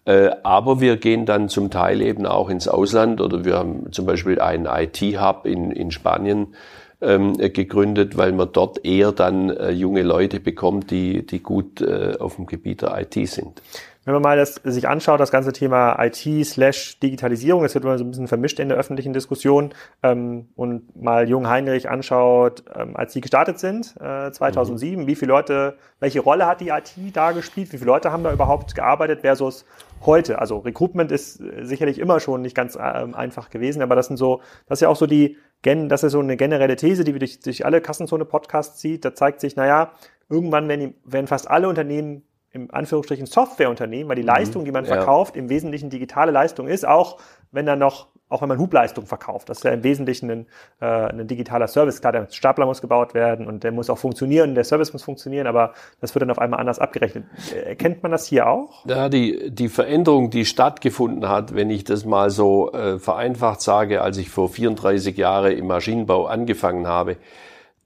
Äh, aber wir gehen dann zum Teil eben auch ins Ausland oder wir haben zum Beispiel einen IT-Hub in, in Spanien ähm, gegründet, weil man dort eher dann äh, junge Leute bekommt, die, die gut äh, auf dem Gebiet der IT sind. Wenn man mal das sich anschaut, das ganze Thema IT slash Digitalisierung, das wird immer so ein bisschen vermischt in der öffentlichen Diskussion, ähm, und mal Jung Heinrich anschaut, ähm, als sie gestartet sind, äh, 2007, mhm. wie viele Leute, welche Rolle hat die IT da gespielt, wie viele Leute haben da überhaupt gearbeitet versus heute. Also Recruitment ist äh, sicherlich immer schon nicht ganz ähm, einfach gewesen, aber das sind so, das ist ja auch so die, das ist so eine generelle These, die durch, durch alle Kassenzone-Podcasts zieht. Da zeigt sich, naja, irgendwann werden, werden fast alle Unternehmen im Anführungsstrichen Softwareunternehmen, weil die mhm. Leistung, die man verkauft, ja. im Wesentlichen digitale Leistung ist, auch wenn dann noch, auch wenn man Hubleistung verkauft. Das ist ja im Wesentlichen ein, äh, ein digitaler Service. Klar, der Stapler muss gebaut werden und der muss auch funktionieren, der Service muss funktionieren, aber das wird dann auf einmal anders abgerechnet. Erkennt man das hier auch? Ja, die, die Veränderung, die stattgefunden hat, wenn ich das mal so äh, vereinfacht sage, als ich vor 34 Jahren im Maschinenbau angefangen habe,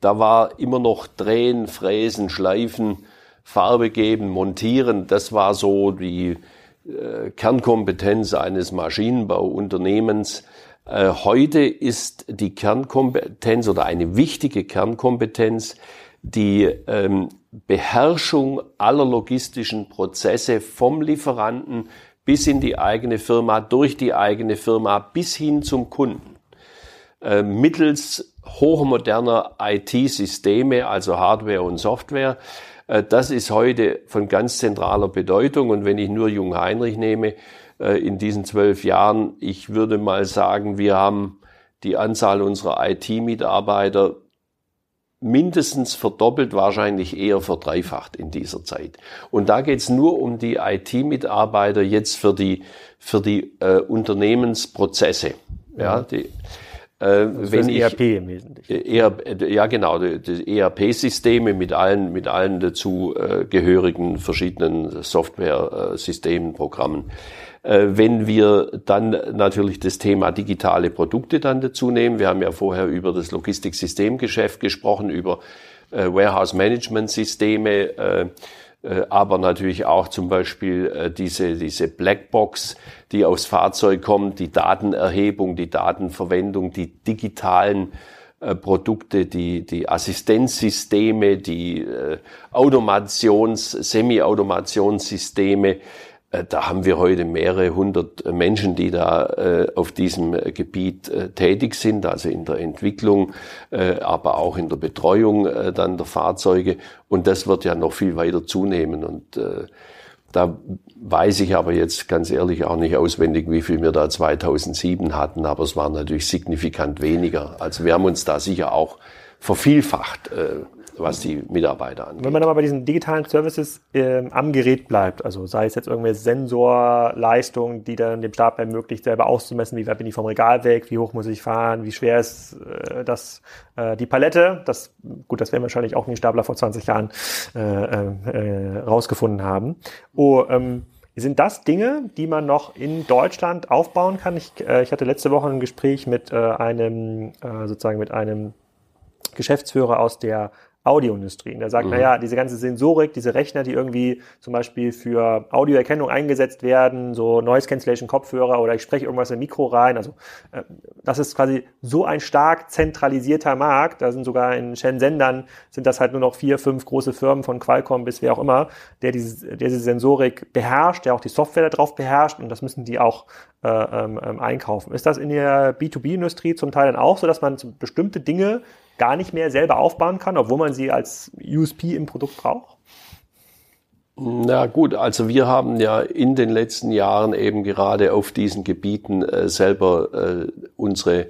da war immer noch Drehen, Fräsen, Schleifen, Farbe geben, montieren, das war so die äh, Kernkompetenz eines Maschinenbauunternehmens. Äh, heute ist die Kernkompetenz oder eine wichtige Kernkompetenz die ähm, Beherrschung aller logistischen Prozesse vom Lieferanten bis in die eigene Firma, durch die eigene Firma bis hin zum Kunden. Äh, mittels hochmoderner IT-Systeme, also Hardware und Software, das ist heute von ganz zentraler Bedeutung. Und wenn ich nur Jung Heinrich nehme, äh, in diesen zwölf Jahren, ich würde mal sagen, wir haben die Anzahl unserer IT-Mitarbeiter mindestens verdoppelt, wahrscheinlich eher verdreifacht in dieser Zeit. Und da geht's nur um die IT-Mitarbeiter jetzt für die, für die äh, Unternehmensprozesse. Ja, die, äh, also wenn ich, ERP im Wesentlichen. ERP, ja, genau, die ERP-Systeme mit allen, mit allen dazu äh, gehörigen verschiedenen Software-Systemen, Programmen. Äh, wenn wir dann natürlich das Thema digitale Produkte dann dazu nehmen, wir haben ja vorher über das Logistiksystemgeschäft gesprochen, über äh, Warehouse-Management-Systeme, äh, äh, aber natürlich auch zum Beispiel äh, diese, diese Blackbox, die aufs Fahrzeug kommt, die Datenerhebung, die Datenverwendung, die digitalen äh, Produkte, die, die Assistenzsysteme, die Automations-, Semi-Automationssysteme, äh, da haben wir heute mehrere hundert Menschen, die da äh, auf diesem Gebiet äh, tätig sind, also in der Entwicklung, äh, aber auch in der Betreuung äh, dann der Fahrzeuge. Und das wird ja noch viel weiter zunehmen. Und äh, Da weiß ich aber jetzt ganz ehrlich auch nicht auswendig, wie viel wir da 2007 hatten, aber es war natürlich signifikant weniger. Also wir haben uns da sicher auch vervielfacht. Äh, was die Mitarbeiter angeht. Wenn man aber bei diesen digitalen Services äh, am Gerät bleibt, also sei es jetzt irgendwelche Sensorleistungen, die dann dem Stapler ermöglicht, selber auszumessen, wie weit bin ich vom Regal weg, wie hoch muss ich fahren, wie schwer ist äh, das, äh, die Palette, das, gut, das werden wahrscheinlich auch die Stapler vor 20 Jahren äh, äh, rausgefunden haben. Oh, ähm, sind das Dinge, die man noch in Deutschland aufbauen kann? Ich, äh, ich hatte letzte Woche ein Gespräch mit äh, einem, äh, sozusagen mit einem Geschäftsführer aus der Audioindustrie. Und der sagt, mhm. naja, diese ganze Sensorik, diese Rechner, die irgendwie zum Beispiel für Audioerkennung eingesetzt werden, so Noise Cancellation Kopfhörer oder ich spreche irgendwas im Mikro rein, also äh, das ist quasi so ein stark zentralisierter Markt, da sind sogar in Shenzhen dann, sind das halt nur noch vier, fünf große Firmen von Qualcomm bis wer auch immer, der diese, der diese Sensorik beherrscht, der auch die Software darauf beherrscht und das müssen die auch äh, ähm, ähm einkaufen. Ist das in der B2B-Industrie zum Teil dann auch so, dass man bestimmte Dinge gar nicht mehr selber aufbauen kann, obwohl man sie als USP im Produkt braucht? Na gut, also wir haben ja in den letzten Jahren eben gerade auf diesen Gebieten äh, selber äh, unsere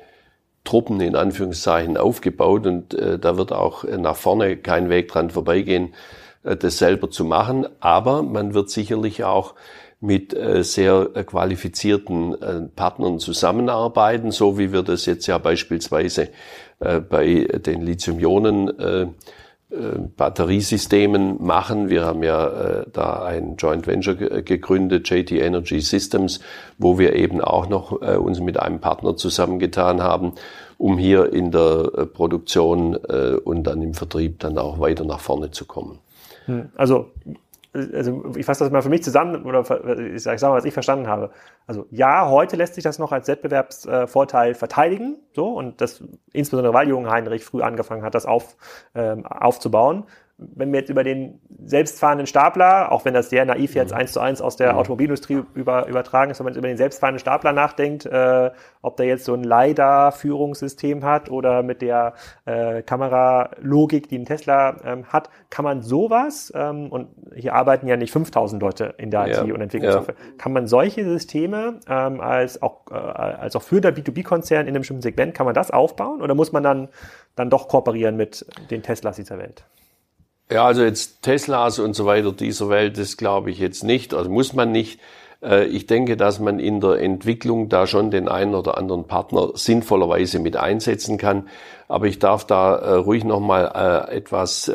Truppen in Anführungszeichen aufgebaut und äh, da wird auch nach vorne kein Weg dran vorbeigehen, äh, das selber zu machen. Aber man wird sicherlich auch mit äh, sehr äh, qualifizierten äh, Partnern zusammenarbeiten, so wie wir das jetzt ja beispielsweise äh, bei den Lithium-Ionen äh, äh, Batteriesystemen machen. Wir haben ja äh, da ein Joint Venture gegründet, JT Energy Systems, wo wir eben auch noch äh, uns mit einem Partner zusammengetan haben, um hier in der äh, Produktion äh, und dann im Vertrieb dann auch weiter nach vorne zu kommen. Hm, also also ich fasse das mal für mich zusammen oder ich sage mal, was ich verstanden habe. Also ja, heute lässt sich das noch als Wettbewerbsvorteil verteidigen, so und das insbesondere weil Jungen Heinrich früh angefangen hat, das auf, ähm, aufzubauen wenn wir jetzt über den selbstfahrenden Stapler, auch wenn das sehr naiv jetzt mhm. eins zu eins aus der mhm. Automobilindustrie über, übertragen ist, wenn man jetzt über den selbstfahrenden Stapler nachdenkt, äh, ob der jetzt so ein LiDAR-Führungssystem hat oder mit der äh, Kameralogik, die ein Tesla ähm, hat, kann man sowas, ähm, und hier arbeiten ja nicht 5000 Leute in der IT ja. und entwickeln ja. Kann man solche Systeme ähm, als, auch, äh, als auch für der B2B-Konzern in einem bestimmten Segment, kann man das aufbauen oder muss man dann, dann doch kooperieren mit den Teslas dieser Welt? Ja, also jetzt Teslas und so weiter dieser Welt, das glaube ich jetzt nicht, also muss man nicht. Äh, ich denke, dass man in der Entwicklung da schon den einen oder anderen Partner sinnvollerweise mit einsetzen kann. Aber ich darf da äh, ruhig nochmal äh, etwas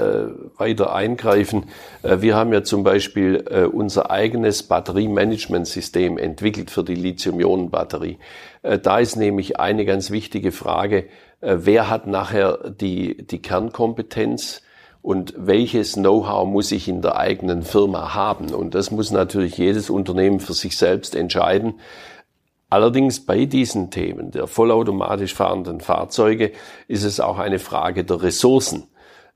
weiter eingreifen. Wir haben ja zum Beispiel unser eigenes Batteriemanagementsystem entwickelt für die Lithium-Ionen-Batterie. Da ist nämlich eine ganz wichtige Frage, wer hat nachher die, die Kernkompetenz? Und welches Know-how muss ich in der eigenen Firma haben. Und das muss natürlich jedes Unternehmen für sich selbst entscheiden. Allerdings bei diesen Themen der vollautomatisch fahrenden Fahrzeuge ist es auch eine Frage der Ressourcen,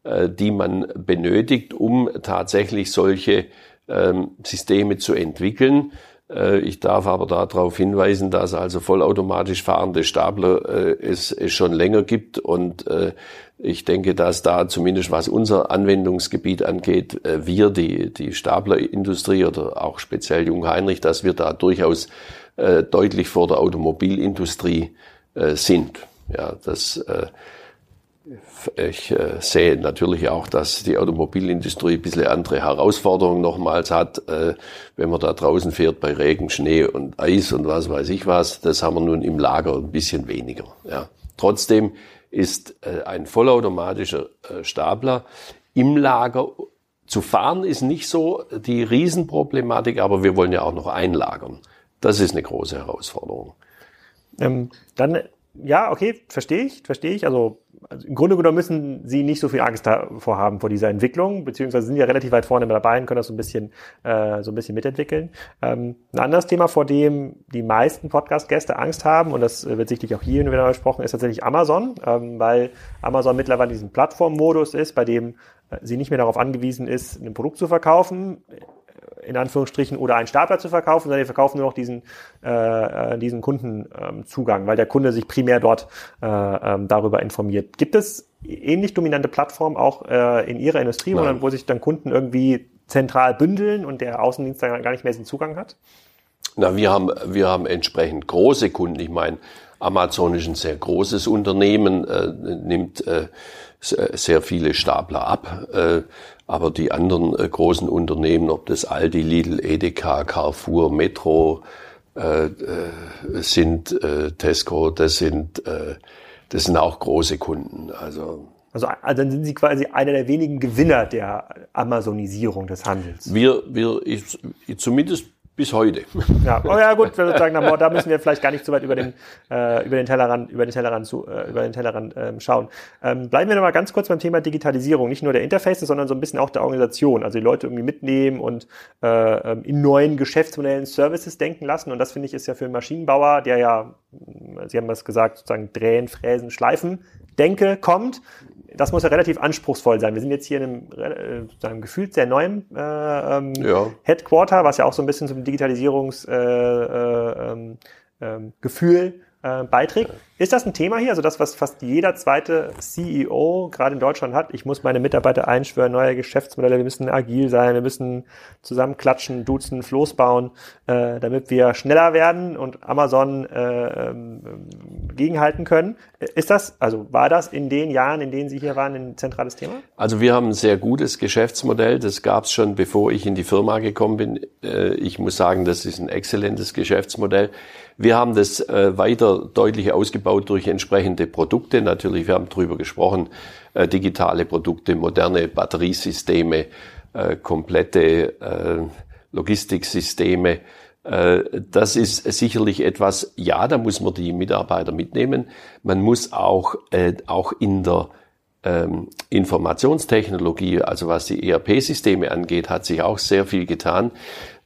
äh, die man benötigt, um tatsächlich solche ähm, Systeme zu entwickeln. Äh, ich darf aber darauf hinweisen, dass also vollautomatisch fahrende Stapler äh, es, schon länger gibt und äh, ich denke, dass da zumindest was unser Anwendungsgebiet angeht, äh, wir, die, die Staplerindustrie oder auch speziell Jung Heinrich, dass wir da durchaus äh, deutlich vor der Automobilindustrie äh, sind. Ja, das äh, ich äh, sehe natürlich auch, dass die Automobilindustrie ein bisschen andere Herausforderungen nochmals hat, äh, wenn man da draußen fährt bei Regen, Schnee und Eis und was weiß ich was. Das haben wir nun im Lager ein bisschen weniger. Ja. Trotzdem ist äh, ein vollautomatischer äh, Stapler im Lager zu fahren ist nicht so die Riesenproblematik, aber wir wollen ja auch noch einlagern. Das ist eine große Herausforderung. Ähm, dann ja, okay, verstehe ich, verstehe ich. Also, also, im Grunde genommen müssen Sie nicht so viel Angst davor haben vor dieser Entwicklung, beziehungsweise sind ja relativ weit vorne dabei und können das so ein bisschen, äh, so ein bisschen mitentwickeln. Ähm, ein anderes Thema, vor dem die meisten Podcast-Gäste Angst haben, und das wird sicherlich auch hier wieder besprochen, ist tatsächlich Amazon, ähm, weil Amazon mittlerweile diesen Plattformmodus ist, bei dem äh, sie nicht mehr darauf angewiesen ist, ein Produkt zu verkaufen in Anführungsstrichen oder einen Stapler zu verkaufen, sondern die verkaufen nur noch diesen, äh, äh, diesen Kundenzugang, ähm, weil der Kunde sich primär dort äh, ähm, darüber informiert. Gibt es ähnlich dominante Plattformen auch äh, in Ihrer Industrie, wo, wo sich dann Kunden irgendwie zentral bündeln und der Außendienst dann gar nicht mehr diesen Zugang hat? Na, wir haben, wir haben entsprechend große Kunden. Ich meine, Amazon ist ein sehr großes Unternehmen, äh, nimmt äh, sehr viele Stapler ab. Äh, aber die anderen äh, großen Unternehmen, ob das Aldi, Lidl, Edeka, Carrefour, Metro äh, äh, sind, äh, Tesco, das sind, äh, das sind auch große Kunden. Also also, also dann sind Sie quasi einer der wenigen Gewinner der Amazonisierung des Handels. Wir, wir ich, zumindest bis heute. Ja, oh ja gut, sozusagen, da müssen wir vielleicht gar nicht so weit über den äh, über den Tellerrand über den Tellerrand zu, äh, über den Tellerrand ähm, schauen. Ähm, bleiben wir noch mal ganz kurz beim Thema Digitalisierung, nicht nur der Interfaces, sondern so ein bisschen auch der Organisation, also die Leute irgendwie mitnehmen und äh, ähm, in neuen Geschäftsmodellen Services denken lassen. Und das finde ich ist ja für einen Maschinenbauer, der ja, Sie haben das gesagt, sozusagen drehen, fräsen, schleifen, denke kommt, das muss ja relativ anspruchsvoll sein. Wir sind jetzt hier in einem, äh, einem gefühlt sehr neuen äh, ähm, ja. Headquarter, was ja auch so ein bisschen zum Digitalisierungsgefühl äh, äh, Gefühl äh, beiträgt. Ist das ein Thema hier? Also das, was fast jeder zweite CEO gerade in Deutschland hat. Ich muss meine Mitarbeiter einschwören, neue Geschäftsmodelle, wir müssen agil sein, wir müssen zusammen klatschen, duzen, Floß bauen, äh, damit wir schneller werden und Amazon äh, gegenhalten können. Ist das, also war das in den Jahren, in denen Sie hier waren, ein zentrales Thema? Also wir haben ein sehr gutes Geschäftsmodell. Das gab es schon, bevor ich in die Firma gekommen bin. Äh, ich muss sagen, das ist ein exzellentes Geschäftsmodell. Wir haben das äh, weiter deutlich ausgebaut durch entsprechende Produkte. Natürlich, wir haben drüber gesprochen, äh, digitale Produkte, moderne Batteriesysteme, äh, komplette äh, Logistiksysteme. Äh, das ist sicherlich etwas, ja, da muss man die Mitarbeiter mitnehmen. Man muss auch, äh, auch in der ähm, Informationstechnologie, also was die ERP-Systeme angeht, hat sich auch sehr viel getan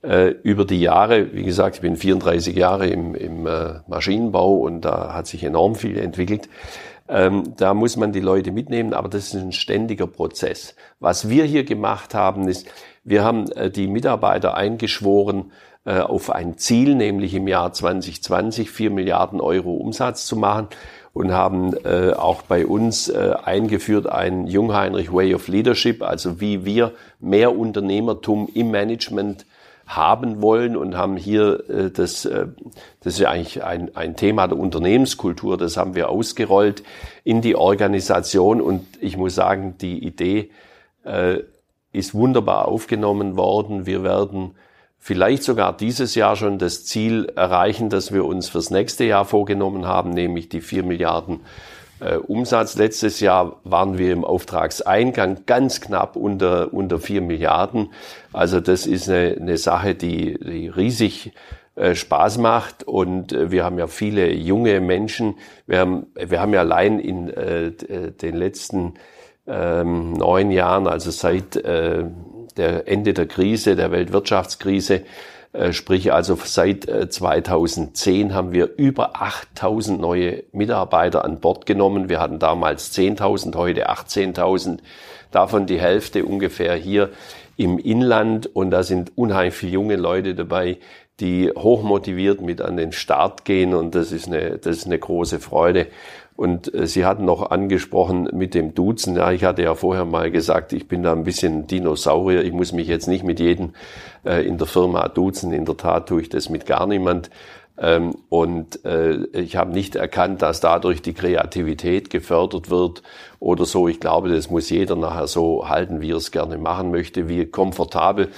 äh, über die Jahre, wie gesagt, ich bin 34 Jahre im, im äh, Maschinenbau und da hat sich enorm viel entwickelt. Ähm, da muss man die Leute mitnehmen, aber das ist ein ständiger Prozess. Was wir hier gemacht haben, ist, wir haben äh, die Mitarbeiter eingeschworen äh, auf ein Ziel, nämlich im Jahr 2020 4 Milliarden Euro Umsatz zu machen und haben äh, auch bei uns äh, eingeführt ein Jungheinrich Way of Leadership, also wie wir mehr Unternehmertum im Management haben wollen und haben hier äh, das, äh, das ist ja eigentlich ein, ein Thema der Unternehmenskultur, das haben wir ausgerollt in die Organisation und ich muss sagen, die Idee äh, ist wunderbar aufgenommen worden. Wir werden vielleicht sogar dieses Jahr schon das Ziel erreichen, das wir uns fürs nächste Jahr vorgenommen haben, nämlich die vier Milliarden äh, Umsatz. Letztes Jahr waren wir im Auftragseingang ganz knapp unter, unter vier Milliarden. Also das ist eine, eine Sache, die, die riesig äh, Spaß macht und äh, wir haben ja viele junge Menschen. Wir haben, wir haben ja allein in äh, den letzten ähm, neun Jahren, also seit äh, der Ende der Krise, der Weltwirtschaftskrise, äh, sprich also seit 2010 äh, haben wir über 8000 neue Mitarbeiter an Bord genommen. Wir hatten damals 10.000, heute 18.000. Davon die Hälfte ungefähr hier im Inland. Und da sind unheimlich viele junge Leute dabei, die hochmotiviert mit an den Start gehen. Und das ist eine, das ist eine große Freude. Und äh, Sie hatten noch angesprochen mit dem Duzen. Ja, ich hatte ja vorher mal gesagt, ich bin da ein bisschen Dinosaurier. Ich muss mich jetzt nicht mit jedem äh, in der Firma duzen. In der Tat tue ich das mit gar niemand. Ähm, und äh, ich habe nicht erkannt, dass dadurch die Kreativität gefördert wird oder so. Ich glaube, das muss jeder nachher so halten, wie er es gerne machen möchte, wie komfortabel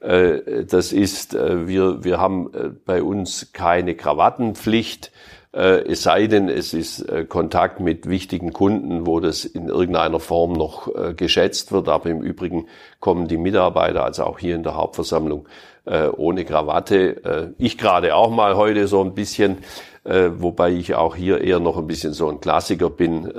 äh, das ist. Äh, wir, wir haben bei uns keine Krawattenpflicht. Äh, es sei denn, es ist äh, Kontakt mit wichtigen Kunden, wo das in irgendeiner Form noch äh, geschätzt wird. Aber im Übrigen kommen die Mitarbeiter, also auch hier in der Hauptversammlung, ohne Krawatte. Ich gerade auch mal heute so ein bisschen, wobei ich auch hier eher noch ein bisschen so ein Klassiker bin.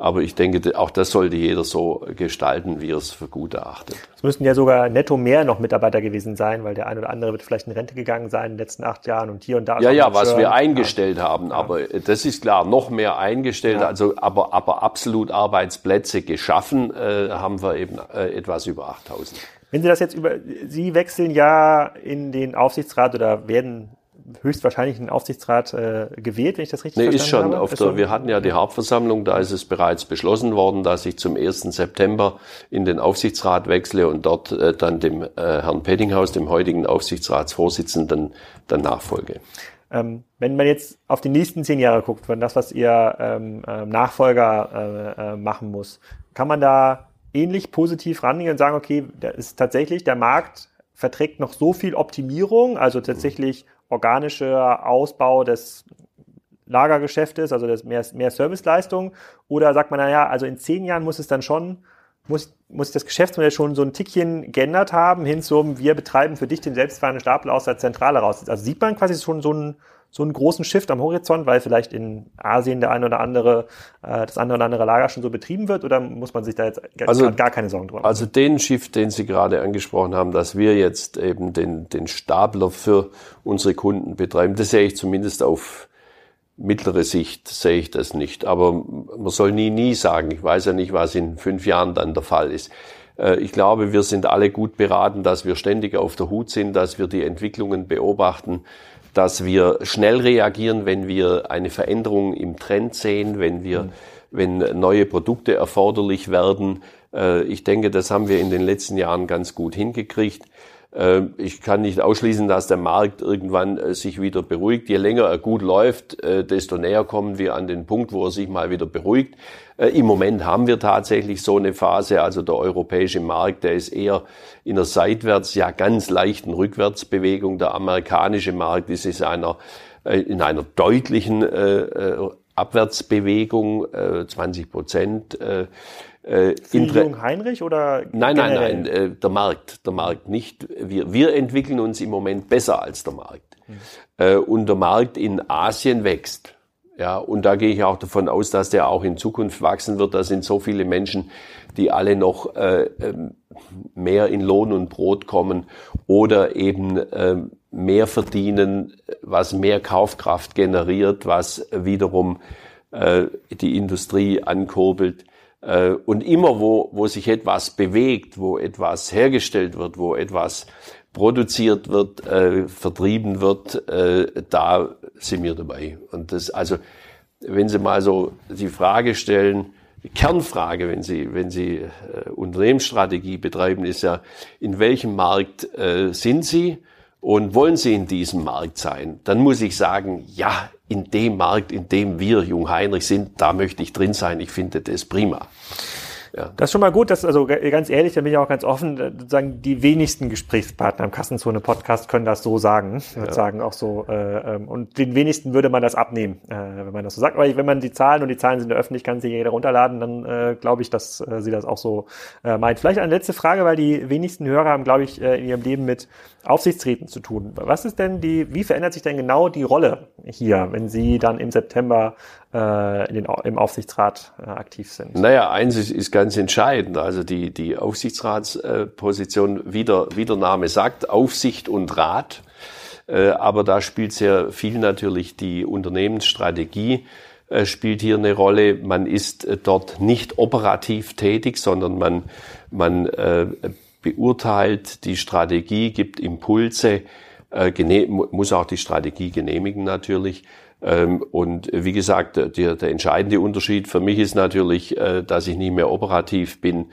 Aber ich denke, auch das sollte jeder so gestalten, wie er es für gut erachtet. Es müssten ja sogar netto mehr noch Mitarbeiter gewesen sein, weil der ein oder andere wird vielleicht in Rente gegangen sein in den letzten acht Jahren und hier und da. Ja, ja, was wir eingestellt ja. haben. Aber ja. das ist klar, noch mehr eingestellt. Ja. Also, aber, aber absolut Arbeitsplätze geschaffen äh, haben wir eben äh, etwas über 8000. Wenn Sie das jetzt über, Sie wechseln ja in den Aufsichtsrat oder werden höchstwahrscheinlich einen Aufsichtsrat äh, gewählt, wenn ich das richtig nee, verstanden ist schon habe. Auf der, wir hatten ja die Hauptversammlung, da ist es bereits beschlossen worden, dass ich zum 1. September in den Aufsichtsrat wechsle und dort äh, dann dem äh, Herrn Pettinghaus, dem heutigen Aufsichtsratsvorsitzenden, dann nachfolge. Ähm, wenn man jetzt auf die nächsten zehn Jahre guckt, von das, was Ihr ähm, äh, Nachfolger äh, äh, machen muss, kann man da ähnlich positiv rangehen und sagen, okay, da ist tatsächlich der Markt verträgt noch so viel Optimierung, also tatsächlich organischer Ausbau des Lagergeschäftes, also das mehr, mehr Serviceleistung? Oder sagt man, naja, also in zehn Jahren muss es dann schon, muss, muss das Geschäftsmodell schon so ein Tickchen geändert haben, hin zum, wir betreiben für dich den selbstfahrenden Stapel aus der Zentrale raus. Also sieht man quasi schon so einen, so einen großen Shift am Horizont, weil vielleicht in Asien der ein oder andere, äh, das eine oder andere Lager schon so betrieben wird, oder muss man sich da jetzt also, gar keine Sorgen drum machen? Also den Shift, den Sie gerade angesprochen haben, dass wir jetzt eben den, den Stapler für unsere Kunden betreiben, das sehe ich zumindest auf mittlere Sicht sehe ich das nicht. Aber man soll nie, nie sagen. Ich weiß ja nicht, was in fünf Jahren dann der Fall ist. Äh, ich glaube, wir sind alle gut beraten, dass wir ständig auf der Hut sind, dass wir die Entwicklungen beobachten, dass wir schnell reagieren, wenn wir eine Veränderung im Trend sehen, wenn wir, mhm. wenn neue Produkte erforderlich werden. Äh, ich denke, das haben wir in den letzten Jahren ganz gut hingekriegt. Ähm, ich kann nicht ausschließen, dass der Markt irgendwann äh, sich wieder beruhigt. Je länger er gut läuft, äh, desto näher kommen wir an den Punkt, wo er sich mal wieder beruhigt. Äh, Im Moment haben wir tatsächlich so eine Phase. Also der europäische Markt, der ist eher in einer seitwärts, ja ganz leichten Rückwärtsbewegung. Der amerikanische Markt ist in einer, in einer deutlichen Abwärtsbewegung, 20 Prozent. Äh, Jung Heinrich oder? Nein, nein, nein, äh, der Markt, der Markt nicht. Wir, wir entwickeln uns im Moment besser als der Markt. Mhm. Äh, und der Markt in Asien wächst. Ja, und da gehe ich auch davon aus, dass der auch in Zukunft wachsen wird. Da sind so viele Menschen, die alle noch äh, ähm, mehr in Lohn und Brot kommen oder eben äh, mehr verdienen, was mehr Kaufkraft generiert, was wiederum äh, die Industrie ankurbelt. Äh, und immer wo, wo sich etwas bewegt, wo etwas hergestellt wird, wo etwas produziert wird, äh, vertrieben wird, äh, da sind wir dabei. Und das, also, wenn Sie mal so die Frage stellen, die Kernfrage, wenn Sie, wenn Sie äh, Unternehmensstrategie betreiben, ist ja, in welchem Markt äh, sind Sie und wollen Sie in diesem Markt sein? Dann muss ich sagen, ja, in dem Markt, in dem wir Jung Heinrich sind, da möchte ich drin sein. Ich finde das prima. Ja. Das ist schon mal gut, dass, also ganz ehrlich, da bin ich auch ganz offen, sozusagen die wenigsten Gesprächspartner im Kassenzone-Podcast können das so sagen. Ich würde ja. sagen auch so, äh, ähm, und den wenigsten würde man das abnehmen, äh, wenn man das so sagt. Aber wenn man die Zahlen und die Zahlen sind öffentlich, kann sich jeder runterladen, dann äh, glaube ich, dass äh, sie das auch so äh, meint. Vielleicht eine letzte Frage, weil die wenigsten Hörer haben, glaube ich, äh, in ihrem Leben mit Aufsichtsräten zu tun. Was ist denn die, wie verändert sich denn genau die Rolle hier, wenn Sie dann im September äh, den, im Aufsichtsrat äh, aktiv sind? Naja, eins ist, ist ganz entscheidend. Also die, die Aufsichtsratsposition, wie der, wie der Name sagt, Aufsicht und Rat. Äh, aber da spielt sehr viel natürlich die Unternehmensstrategie äh, spielt hier eine Rolle. Man ist äh, dort nicht operativ tätig, sondern man, man äh, beurteilt die Strategie, gibt Impulse, muss auch die Strategie genehmigen natürlich. Ähm, und wie gesagt, der, der entscheidende Unterschied für mich ist natürlich, äh, dass ich nicht mehr operativ bin,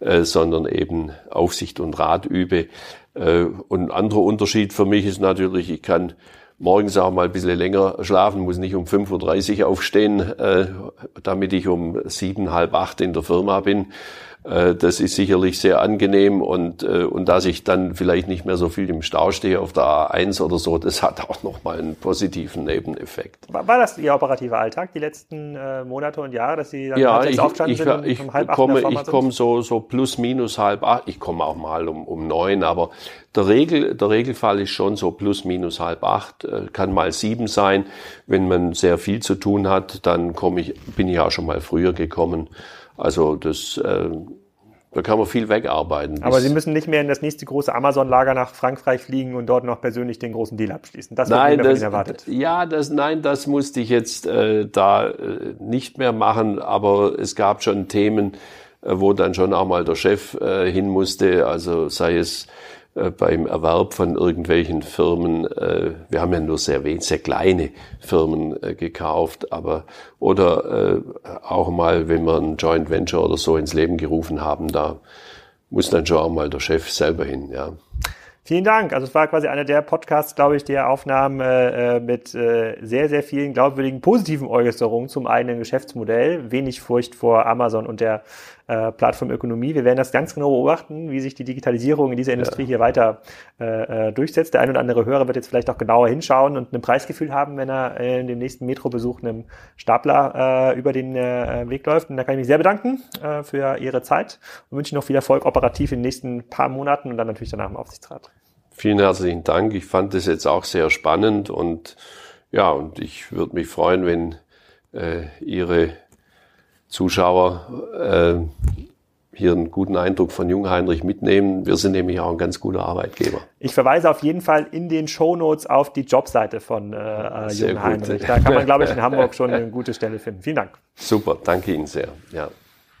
äh, sondern eben Aufsicht und Rat übe. Äh, und ein anderer Unterschied für mich ist natürlich, ich kann morgens auch mal ein bisschen länger schlafen, muss nicht um 5.30 Uhr aufstehen, damit ich um sieben, halb acht in der Firma bin. Äh, das ist sicherlich sehr angenehm und, äh, und dass ich dann vielleicht nicht mehr so viel im Stau stehe auf der A1 oder so, das hat auch nochmal einen positiven Nebeneffekt. War, war das Ihr operativer Alltag die letzten äh, Monate und Jahre, dass Sie dann ja, ich, aufgestanden ich, sind ich, um halb komme, Ich komme so, so plus minus halb acht, ich komme auch mal um, um neun, aber der, Regel, der Regelfall ist schon so plus minus halb acht, kann mal sieben sein. Wenn man sehr viel zu tun hat, dann komme ich, bin ich auch schon mal früher gekommen. Also das, äh, da kann man viel wegarbeiten. Aber Sie müssen nicht mehr in das nächste große Amazon-Lager nach Frankreich fliegen und dort noch persönlich den großen Deal abschließen. Das nein, wird das, erwartet. Ja, das, nein, das musste ich jetzt äh, da äh, nicht mehr machen. Aber es gab schon Themen, äh, wo dann schon auch mal der Chef äh, hin musste. Also sei es äh, beim Erwerb von irgendwelchen Firmen, äh, wir haben ja nur sehr wenig, sehr kleine Firmen äh, gekauft, aber oder auch mal, wenn wir ein Joint Venture oder so ins Leben gerufen haben, da muss dann schon auch mal der Chef selber hin, ja. Vielen Dank. Also es war quasi einer der Podcasts, glaube ich, der Aufnahmen äh, mit äh, sehr, sehr vielen glaubwürdigen positiven Äußerungen zum eigenen Geschäftsmodell. Wenig Furcht vor Amazon und der äh, Plattformökonomie. Wir werden das ganz genau beobachten, wie sich die Digitalisierung in dieser Industrie ja. hier weiter äh, äh, durchsetzt. Der ein oder andere Hörer wird jetzt vielleicht auch genauer hinschauen und ein Preisgefühl haben, wenn er äh, in dem nächsten Metrobesuch einem Stapler äh, über den äh, Weg läuft. Und da kann ich mich sehr bedanken äh, für Ihre Zeit und wünsche Ihnen noch viel Erfolg operativ in den nächsten paar Monaten und dann natürlich danach im Aufsichtsrat. Vielen herzlichen Dank. Ich fand das jetzt auch sehr spannend und ja, und ich würde mich freuen, wenn äh, Ihre Zuschauer äh, hier einen guten Eindruck von Jungheinrich mitnehmen. Wir sind nämlich auch ein ganz guter Arbeitgeber. Ich verweise auf jeden Fall in den Shownotes auf die Jobseite von äh, Jungheinrich. Da kann man, glaube ich, in <laughs> Hamburg schon eine gute Stelle finden. Vielen Dank. Super, danke Ihnen sehr. Ja.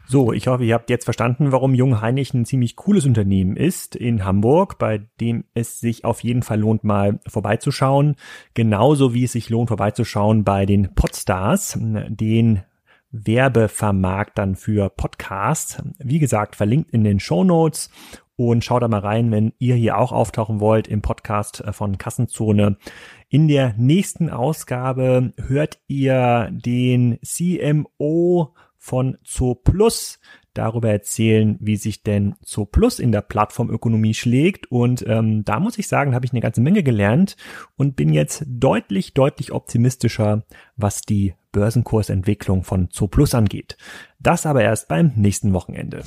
So, ich hoffe, ihr habt jetzt verstanden, warum Jung Heinrich ein ziemlich cooles Unternehmen ist in Hamburg, bei dem es sich auf jeden Fall lohnt, mal vorbeizuschauen. Genauso wie es sich lohnt, vorbeizuschauen bei den Podstars, den Werbevermarktern für Podcasts. Wie gesagt, verlinkt in den Show Notes und schaut da mal rein, wenn ihr hier auch auftauchen wollt im Podcast von Kassenzone. In der nächsten Ausgabe hört ihr den CMO von Zooplus darüber erzählen, wie sich denn Zooplus in der Plattformökonomie schlägt. Und ähm, da muss ich sagen, habe ich eine ganze Menge gelernt und bin jetzt deutlich, deutlich optimistischer, was die Börsenkursentwicklung von Zooplus angeht. Das aber erst beim nächsten Wochenende.